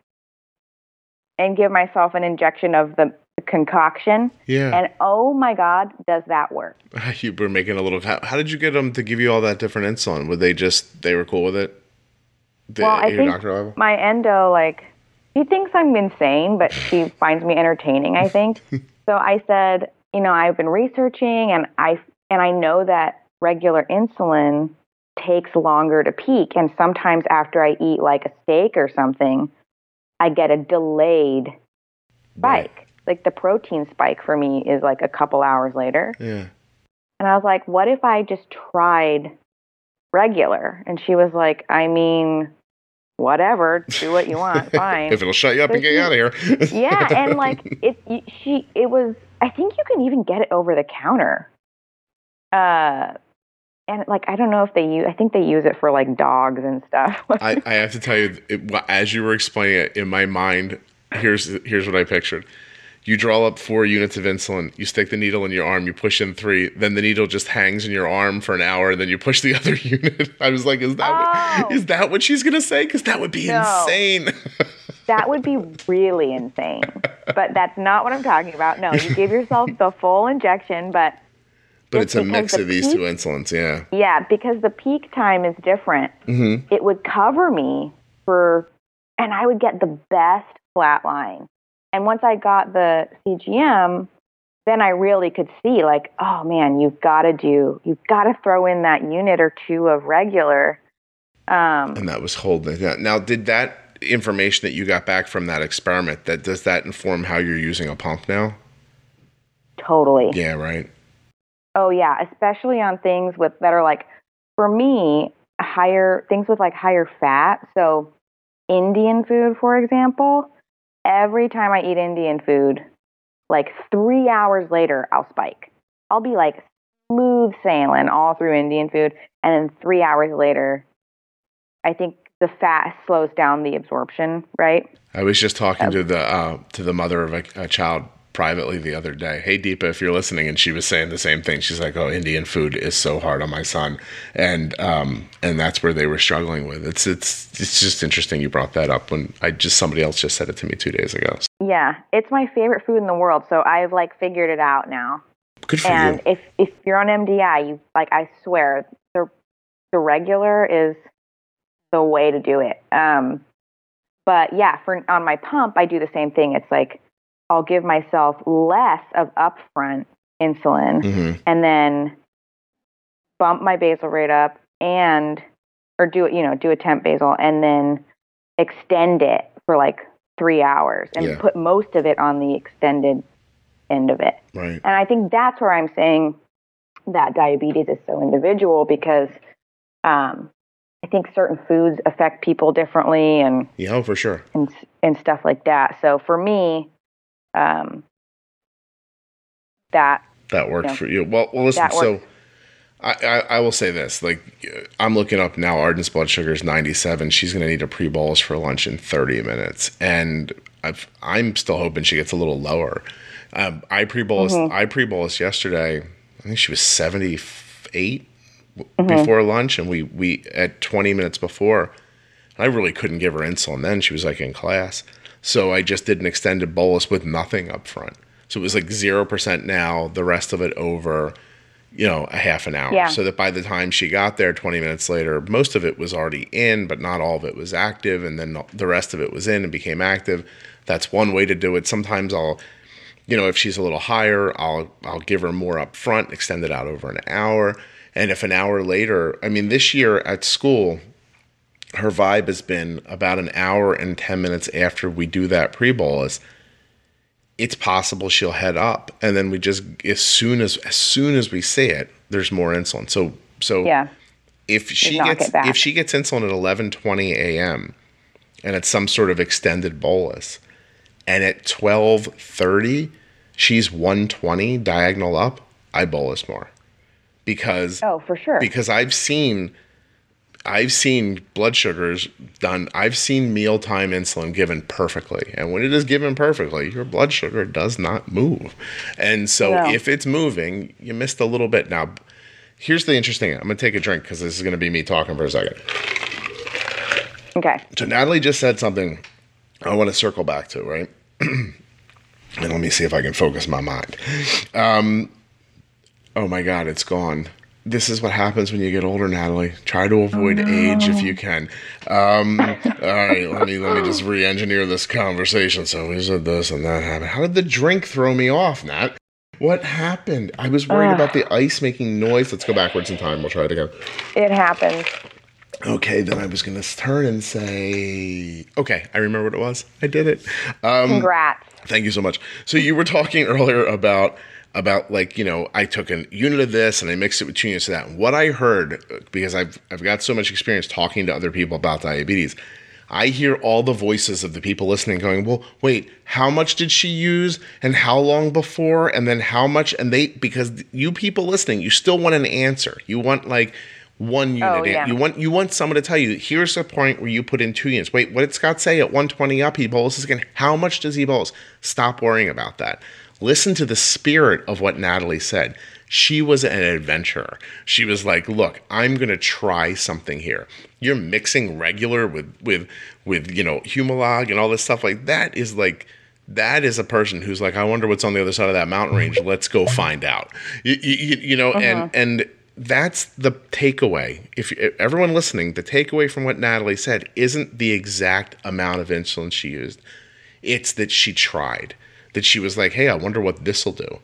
and give myself an injection of the concoction. Yeah. And oh my God, does that work? (laughs) you were making a little. How, how did you get them to give you all that different insulin? Were they just, they were cool with it? The, Well, I think- doctor level? My endo, like, he thinks I'm insane, but she (laughs) finds me entertaining, I think. (laughs) so I said, you know, I've been researching and I and I know that regular insulin takes longer to peak and sometimes after I eat like a steak or something, I get a delayed Right. spike. Like the protein spike for me is like a couple hours later. Yeah. And I was like, what if I just tried regular? And she was like, I mean, whatever, do what you want, (laughs) fine. if it'll shut you up But and get she- you out of here. yeah, (laughs) and like it, she, it was. I think you can even get it over the counter. Uh, and like I don't know if they use. I think they use it for like dogs and stuff. (laughs) I, I have to tell you, it, as you were explaining it in my mind, here's here's what I pictured. You draw up four units of insulin. You stick the needle in your arm. You push in three. Then the needle just hangs in your arm for an hour. And then you push the (laughs) other unit. I was like, is that what, Oh. is that what she's gonna say? Because that would be No. insane. (laughs) that would be really insane. But that's not what I'm talking about. No, you give yourself the full injection, but but it's a mix the of these two insulins. Yeah. Yeah, because the peak time is different. Mm-hmm. It would cover me for, and I would get the best flat line. And once I got the CGM, then I really could see, like, oh man, you've got to do, you've got to throw in that unit or two of regular. Um, And that was holding it. Now, did that information that you got back from that experiment that does that inform how you're using a pump now? totally. Yeah. Right. Oh yeah, especially on things with that are like for me higher things with like higher fat. So Indian food, for example, every time I eat Indian food, like three hours later, I'll spike. I'll be like smooth sailing all through Indian food, and then three hours later, I think the fat slows down the absorption. Right? I was just talking to the uh, to the mother of a, a child privately the other day. Hey Deepa, if you're listening, and she was saying the same thing. She's like, "Oh, Indian food is so hard on my son," and um, and that's where they were struggling with. It's it's it's just interesting you brought that up when I just somebody else just said it to me two days ago. Yeah, it's my favorite food in the world. So I've like figured it out now. Good for and you. if if you're on MDI, you like I swear the the regular is the way to do it. Um, but yeah, for on my pump, I do the same thing. It's like I'll give myself less of upfront insulin, hmm and then bump my basal rate up, and or do it, you know, do a temp basal, and then extend it for like three hours, and Yeah. put most of it on the extended end of it. Right. And I think that's where I'm saying that diabetes is so individual because um, I think certain foods affect people differently and Yeah, oh, for sure. and and stuff like that. So for me, um, that That worked Yeah. for you. Well, well, listen. So. I, I I will say this: like, I'm looking up now. Arden's blood sugar is 97. She's going to need a pre bolus for lunch in 30 minutes, and I've, I'm still hoping she gets a little lower. Um, I pre bolus. Mm-hmm. I pre bolus yesterday. I think she was 78 w Mm-hmm. before lunch, and we we at 20 minutes before. I really couldn't give her insulin then. She was like in class. So I just did an extended bolus with nothing up front. So it was like 0% now, the rest of it over, you know, a half an hour. Yeah. So that by the time she got there 20 minutes later, most of it was already in, but not all of it was active. And then the rest of it was in and became active. That's one way to do it. Sometimes I'll, you know, if she's a little higher, I'll I'll give her more up front, extend it out over an hour. And if an hour later, I mean, this year at school, her vibe has been about an hour and 10 minutes after we do that pre bolus it's possible she'll head up and then we just as soon as as soon as we see it there's more insulin so so yeah, if she gets if she gets insulin at 11:20 a.m. and it's some sort of extended bolus and at 12:30 she's 120 diagonal up I bolus more because oh for sure. because I've seen I've seen blood sugars done I've seen mealtime insulin given perfectly and when it is given perfectly your blood sugar does not move and so No. if it's moving you missed a little bit now here's the interesting I'm gonna take a drink because this is gonna be me talking for a second okay, so Natalie just said something I want to circle back to, right? (clears throat) and let me see if I can focus my mind. Um, oh my God, it's gone. This is what happens when you get older, Natalie. Try to avoid age if you can. Um, all right, let me let me just re-engineer this conversation. So we said this and that happened. How did the drink throw me off, Nat? What happened? I was worried about the ice making noise. Let's go backwards in time. We'll try it again. it happened. Okay, then I was going to turn and say, okay, I remember what it was. I did it. Um, Congrats. thank you so much. So you were talking (laughs) earlier about about like you know I took a unit of this and I mixed it with two units of that. And what I heard because I've I've got so much experience talking to other people about diabetes. I hear all the voices of the people listening going, "Well, wait, how much did she use and how long before and then how much?" And they because you people listening, you still want an answer. You want like one unit. Oh, yeah. You want you want someone to tell you, here's the point where you put in two units. Wait, what did Scott say? At 120 up, he boluses again. How much does he bolus? Stop worrying about that. Listen to the spirit of what Natalie said. She was an adventurer. She was like, "Look, I'm going to try something here. You're mixing regular with with with you know Humalog and all this stuff like that is like." That is a person who's like, I wonder what's on the other side of that mountain range. Let's go find out. You, you, you know, and uh-huh. and that's the takeaway. If if everyone listening, the takeaway from what Natalie said isn't the exact amount of insulin she used. It's that she tried. That she was like, "Hey, I wonder what this will do."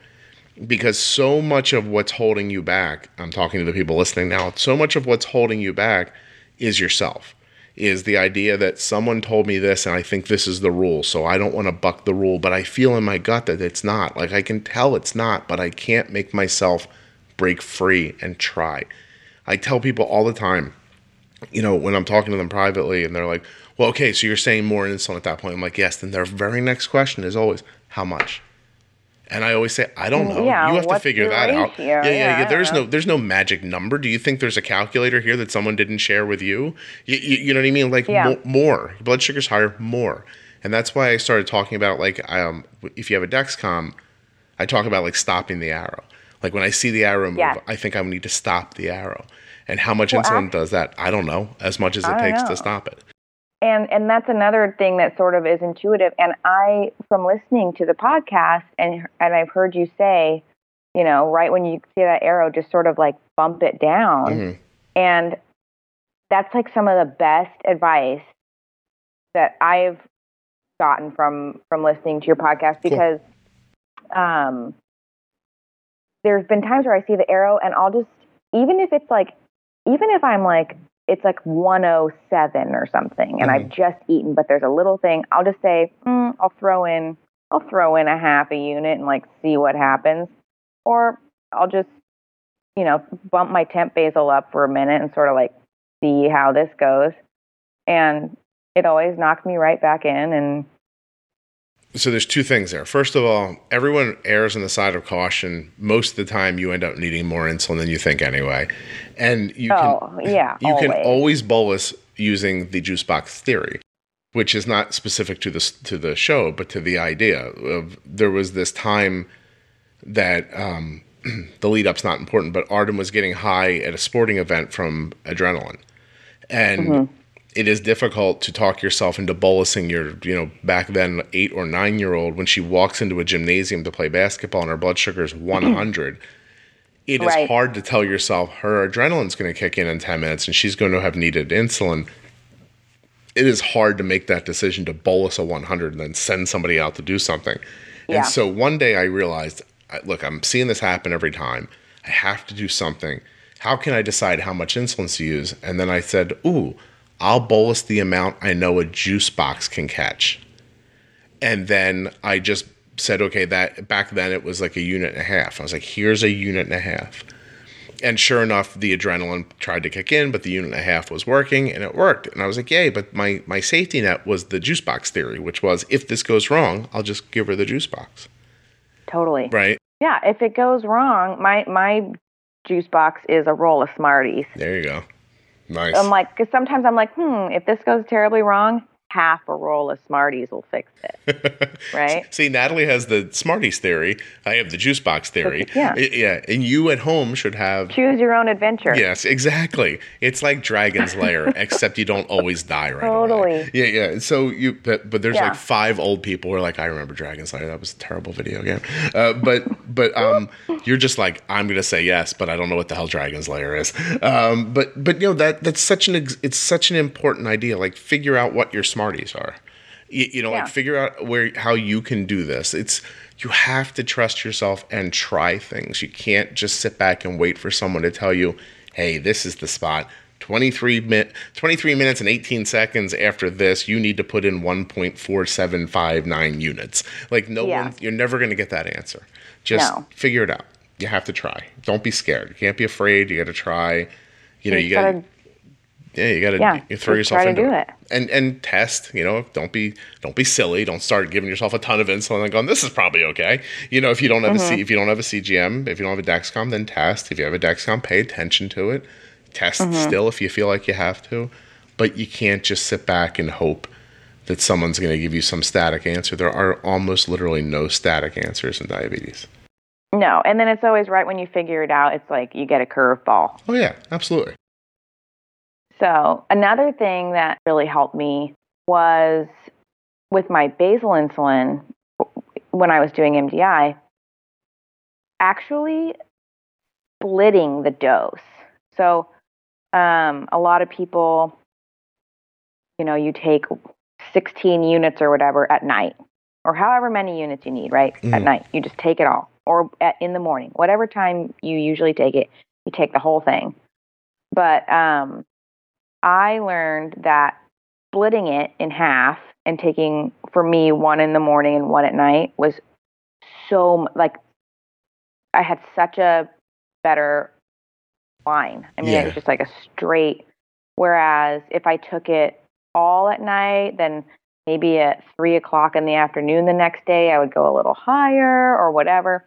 Because so much of what's holding you back, I'm talking to the people listening now, so much of what's holding you back is yourself. Is the idea that someone told me this and I think this is the rule, so I don't want to buck the rule, but I feel in my gut that it's not. Like I can tell it's not, but I can't make myself break free and try. I tell people all the time, you know, when I'm talking to them privately and they're like, well, okay, so you're saying more insulin at that point. I'm like, yes. Then their very next question is always, how much? And I always say, I don't know. Yeah, you have to figure that out. Yeah, yeah, Yeah. There's no, there's no magic number. Do you think there's a calculator here that someone didn't share with you? You, you, you know what I mean? Like Yeah. mo- more, blood sugar's higher, more. And that's why I started talking about like, um, if you have a Dexcom, I talk about like stopping the arrow. Like when I see the arrow move, Yes. I think I need to stop the arrow. And how much Well, insulin act- does that? I don't know. As much as it I takes know. to stop it. And and that's another thing that sort of is intuitive. And I, from listening to the podcast, and and I've heard you say, you know, right when you see that arrow, just sort of like bump it down. Mhm. And that's like some of the best advice that I've gotten from from listening to your podcast because um there's been times where I see the arrow and I'll just even if it's like even if I'm like it's like 107 or something and I've just eaten but there's a little thing I'll just say mm, I'll throw in I'll throw in a half a unit and like see what happens. Or I'll just, you know, bump my temp basal up for a minute and sort of like see how this goes. And it always knocks me right back in and so there's two things there. First of all, everyone errs on the side of caution. Most of the time, you end up needing more insulin than you think anyway, and you oh, can yeah, you always. can always bolus using the juice box theory, which is not specific to the to the show, but to the idea of there was this time that um, (clears throat) the lead up's not important, but Arden was getting high at a sporting event from adrenaline, and Mm-hmm. It is difficult to talk yourself into bolusing your you know back then eight or nine year old when she walks into a gymnasium to play basketball and her blood sugar is (clears throat) 100 it is Right. hard to tell yourself her adrenaline's going to kick in in 10 minutes and she's going to have needed insulin. It is hard to make that decision to bolus a 100 and then send somebody out to do something. Yeah. and so one day i realized look i'm seeing this happen every time. I have to do something. How can i decide how much insulin to use? And then i said ooh i'll bolus the amount i know a juice box can catch and then I just said, okay, that back then it was like a unit and a half. I was like, here's a unit and a half. And sure enough, the adrenaline tried to kick in, but the unit and a half was working and it worked. And I was like, yay, but my, my safety net was the juice box theory, which was if this goes wrong, I'll just give her the juice box. totally. Right? Yeah, if it goes wrong, my my juice box is a roll of Smarties. There you go. Nice. I'm like, because sometimes I'm like, hmm, if this goes terribly wrong, half a roll of Smarties will fix it, (laughs) right? See, Natalie has the Smarties theory. I have the juice box theory. Yeah. Yeah. And you at home should have Choose your own adventure. Yes, exactly. It's like Dragon's (laughs) Lair, except you don't always die right away. Totally. Yeah, yeah. So you, but, but there's Yeah. like five old people who are like, I remember Dragon's Lair. That was a terrible video game. Uh, but but um, you're just like, I'm gonna say yes, but I don't know what the hell Dragon's Lair is. Um, but but you know that that's such an ex- it's such an important idea. Like figure out what your Smarties are. You, you know, Yeah. like figure out where how you can do this. It's you have to trust yourself and try things. You can't just sit back and wait for someone to tell you, "Hey, this is the spot." 23, min- 23 minutes and 18 seconds after this, you need to put in 1.4759 units. Like, no Yeah. one, you're never going to get that answer. Just No. figure it out. You have to try. Don't be scared. You can't be afraid. You got to try. You know, You you got gotta- yeah, you got to Yeah, you throw yourself into do it. it. and and test. You know, don't be don't be silly. Don't start giving yourself a ton of insulin and going, "This is probably okay." You know, if you don't have a Mm-hmm. C, if you don't have a CGM, if you don't have a Dexcom, then test. If you have a Dexcom, pay attention to it. Test Mm-hmm. still if you feel like you have to, but you can't just sit back and hope that someone's going to give you some static answer. There are almost literally no static answers in diabetes. No, and then it's always right when you figure it out. It's like you get a curveball. Oh yeah, absolutely. So, another thing that really helped me was with my basal insulin when I was doing MDI, actually splitting the dose. So, um, a lot of people, you know, you take 16 units or whatever at night, or however many units you need, right? At Mhm. night, you just take it all, or at, in the morning, whatever time you usually take it, you take the whole thing. But um, I learned that splitting it in half and taking, for me, one in the morning and one at night was so like I had such a better line. I mean, Yeah. it was just like a straight. Whereas if I took it all at night, then maybe at three o'clock in the afternoon the next day, I would go a little higher or whatever.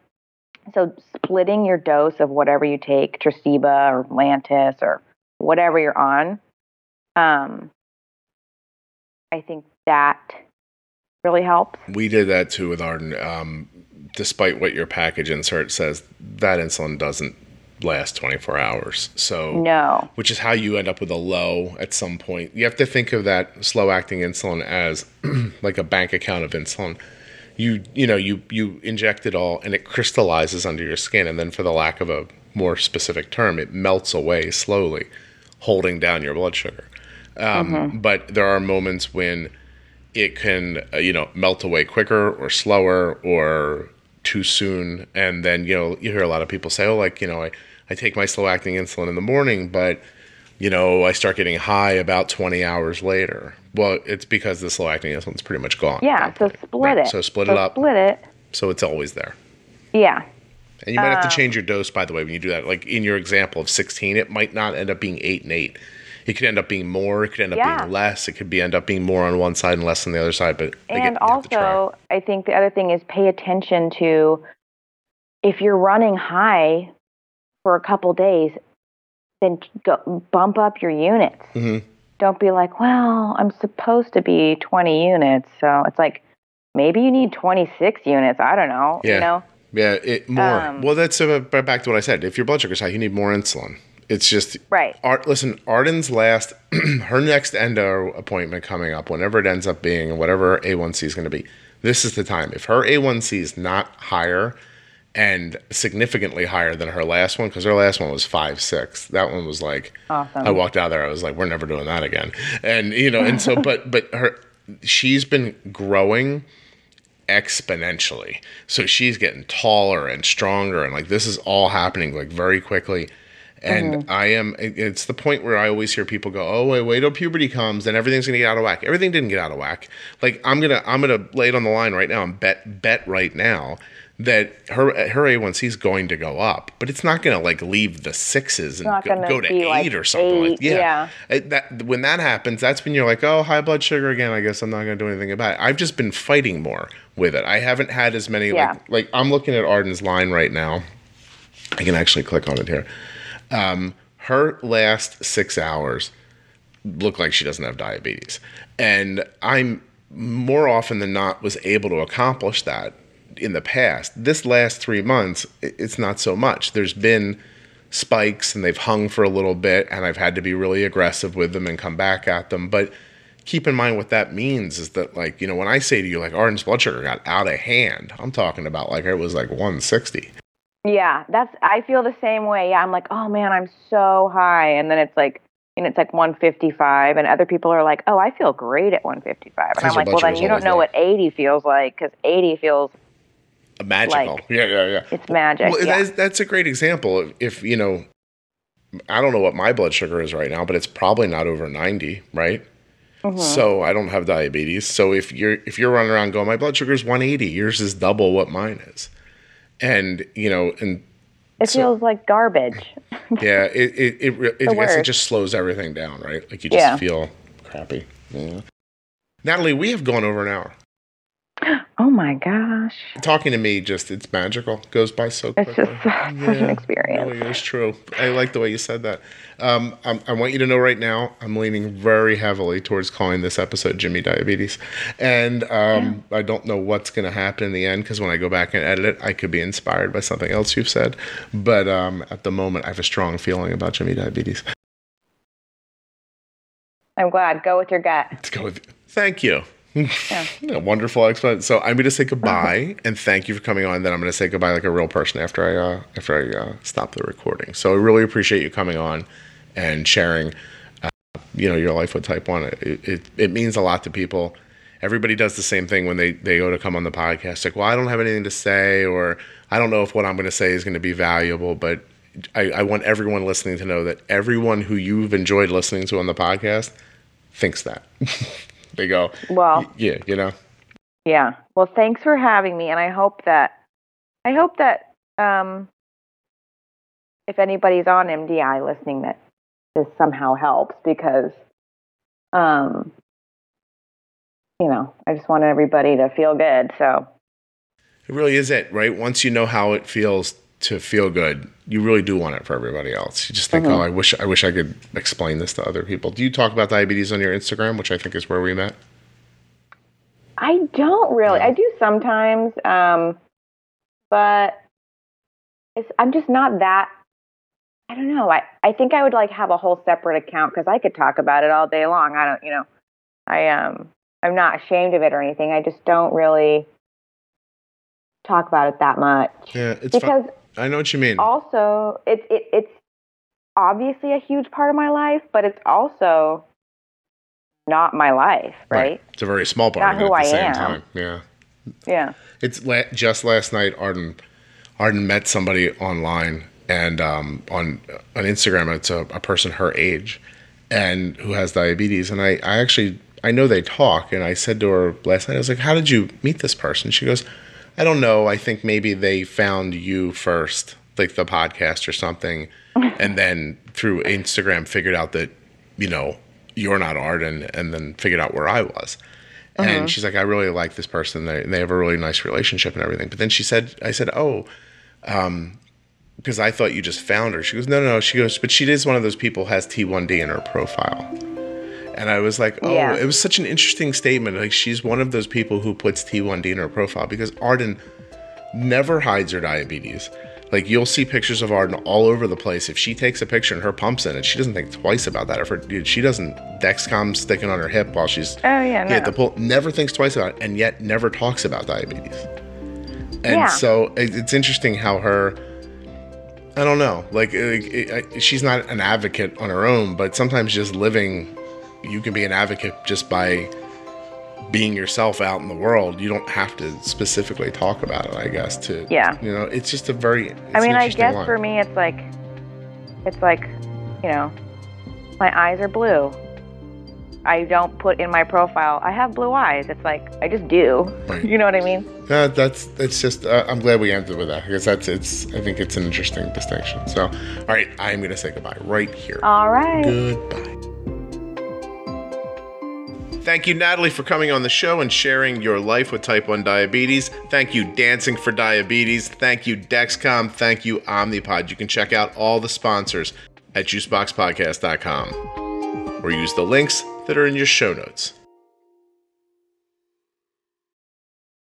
So splitting your dose of whatever you take, Tresiba or Lantus or whatever you're on, um, I think that really helps. We did that too with Arden. Um, despite what your package insert says, that insulin doesn't last 24 hours. So, No. which is how you end up with a low at some point. You have to think of that slow acting insulin as (clears throat) like a bank account of insulin. You you know you you inject it all and it crystallizes under your skin, and then for the lack of a more specific term, it melts away slowly, holding down your blood sugar. Um, But there are moments when it can uh, you know melt away quicker or slower or too soon and then you know you hear a lot of people say oh like you know i, I take my slow acting insulin in the morning but you know, I start getting high about 20 hours later. Well, it's because the slow acting insulin's pretty much gone. Yeah, so split Right, it. So split it up. Split it. So it's always there. Yeah. And you might have to Um, change your dose, by the way, when you do that. Like in your example of 16, it might not end up being eight and eight. It could end up being more. It could end up Yeah. being less. It could be end up being more on one side and less on the other side. But And you have to try. also, I think the other thing is pay attention to if you're running high for a couple days, then go, bump up your units. Mhm. Don't be like, well, I'm supposed to be 20 units. So it's like, maybe you need 26 units. I don't know. Yeah. You know? Yeah, it more. Um, well, that's uh, back to what I said. If your blood sugar's high, you need more insulin. It's just Right. Art, listen, Arden's last, (clears throat) her next endo appointment coming up, whenever it ends up being, whatever A1C is going to be, this is the time. If her A1C is not higher and significantly higher than her last one, because her last one was five six, that one was like, Awesome. I walked out there, I was like, we're never doing that again. And you know, and so, but but her, she's been growing exponentially. So she's getting taller and stronger, and like this is all happening like very quickly. And I am, it's the point where I always hear people go, "Oh, wait, wait till puberty comes, and everything's gonna get out of whack." Everything didn't get out of whack. Like I'm gonna, I'm gonna lay it on the line right now and bet, bet right now that her her A1C is going to go up, but it's not gonna like leave the sixes and go, go to eight like, or something like yeah. yeah. It- that when that happens, that's when you're like, oh, high blood sugar again. I guess I'm not going to do anything about it. I've just been fighting more with it. I haven't had as many Yeah. like like I'm looking at Arden's line right now. I can actually click on it here. Um, her last six hours look like she doesn't have diabetes, and I'm more often than not was able to accomplish that in the past. This last three months, it's not so much. There's been spikes and they've hung for a little bit and I've had to be really aggressive with them and come back at them. But keep in mind what that means is that like, you know, when I say to you like Arden's blood sugar got out of hand, I'm talking about like it was like 160. Yeah, that's I feel the same way. Yeah, I'm like, oh man, I'm so high, and then it's like, and it's like 155, and other people are like, oh, I feel great at 155, and I'm like, well, then you don't know what 80 feels like because 80 feels Magical. Like- yeah, yeah, yeah. it's magic. Well, yeah. that's, that's a great example. If, if, you know, I don't know what my blood sugar is right now, but it's probably not over 90, right? Mm-hmm. So I don't have diabetes. So if you're if you're running around going, my blood sugar is 180, yours is double what mine is, and you know, and it so- feels like garbage. (laughs) yeah, it it it, it, I guess it just slows everything down, right? Like you just Yeah. feel crappy. Yeah. Natalie, we have gone over an hour. Oh my gosh, Talking to me, just it's magical. Goes by so quickly. it's just such an experience. Really is true. I like the way you said that. Um, I'm, I want you to know right now, I'm leaning very heavily towards calling this episode Jimmy Diabetes. And um, I don't know what's going to happen in the end because when I go back and edit it, I could be inspired by something else you've said. But um, at the moment, I have a strong feeling about Jimmy Diabetes. I'm glad. Go with your gut. Let's go with Thank you. (laughs) A wonderful explanation. So I'm going to say goodbye and thank you for coming on. Then I'm going to say goodbye like a real person after I uh, after I uh, stop the recording. So I really appreciate you coming on and sharing, uh, you know, your life with Type One. It, it it means a lot to people. Everybody does the same thing when they they go to come on the podcast. Like, well, I don't have anything to say, or I don't know if what I'm going to say is going to be valuable, but. I, I want everyone listening to know that everyone who you've enjoyed listening to on the podcast thinks that. (laughs) they go, Well, yeah, you know. Yeah. Well, thanks for having me, and I hope that I hope that um, if anybody's on MDI listening, that this somehow helps because, um, you know, I just want everybody to feel good. So It really is it, right? Once you know how it feels to feel good, you really do want it for everybody else. You just think, Mhm. oh, I wish I wish I could explain this to other people. Do you talk about diabetes on your Instagram, which I think is where we met? I don't really. Yeah. I do sometimes, um, but it's, I'm just not that. I don't know. I, I think I would like have a whole separate account because I could talk about it all day long. I don't, you know, I um, I'm not ashamed of it or anything. I just don't really talk about it that much Yeah, it's fun. I know what you mean. also it's it, it's obviously a huge part of my life, but it's also not my life, right? It's a very small part Not of it who at the I same am. time. Yeah. Yeah. It's la- just last night. Arden, Arden met somebody online, and um, on on Instagram, it's a, a person her age and who has diabetes. And I, I actually I know they talk, and I said to her last night, I was like, "How did you meet this person?" She goes, "I don't know. I think maybe they found you first, like the podcast or something, (laughs) and then through Instagram figured out that you know you're not Arden, and then figured out where I was." And uh-huh. she's like, I really like this person. They, they have a really nice relationship and everything. But then she said, I said, oh, um, because I thought you just found her. She goes, no, no, no. She goes, but she is one of those people who has T1D in her profile. And I was like, oh, Yeah. it was such an interesting statement. Like she's one of those people who puts T1D in her profile because Arden never hides her diabetes. Like you'll see pictures of Arden all over the place. If she takes a picture and her pump's in it, she doesn't think twice about that. If her, dude, she doesn't Dexcom sticking on her hip while she's Oh yeah, no. at the pool, never thinks twice about it, and yet never talks about diabetes. And Yeah. so it's interesting how her, I don't know, like it, it, I- she's not an advocate on her own, but sometimes just living, you can be an advocate just by being yourself out in the world. You don't have to specifically talk about it, I guess. To Yeah. you know, it's just a very. I mean, I guess line. for me, it's like, it's like, you know, my eyes are blue. I don't put in my profile. I have blue eyes. It's like I just do. Right. (laughs) You know what I mean? Yeah, that's it's just. Uh, I'm glad we ended with that because that's it's. I think it's an interesting distinction. So, all right, I'm gonna say goodbye right here. All right. Goodbye. Thank you, Natalie, for coming on the show and sharing your life with type 1 diabetes. Thank you, Dancing for Diabetes. Thank you, Dexcom. Thank you, Omnipod. You can check out all the sponsors at juiceboxpodcast.com or use the links that are in your show notes.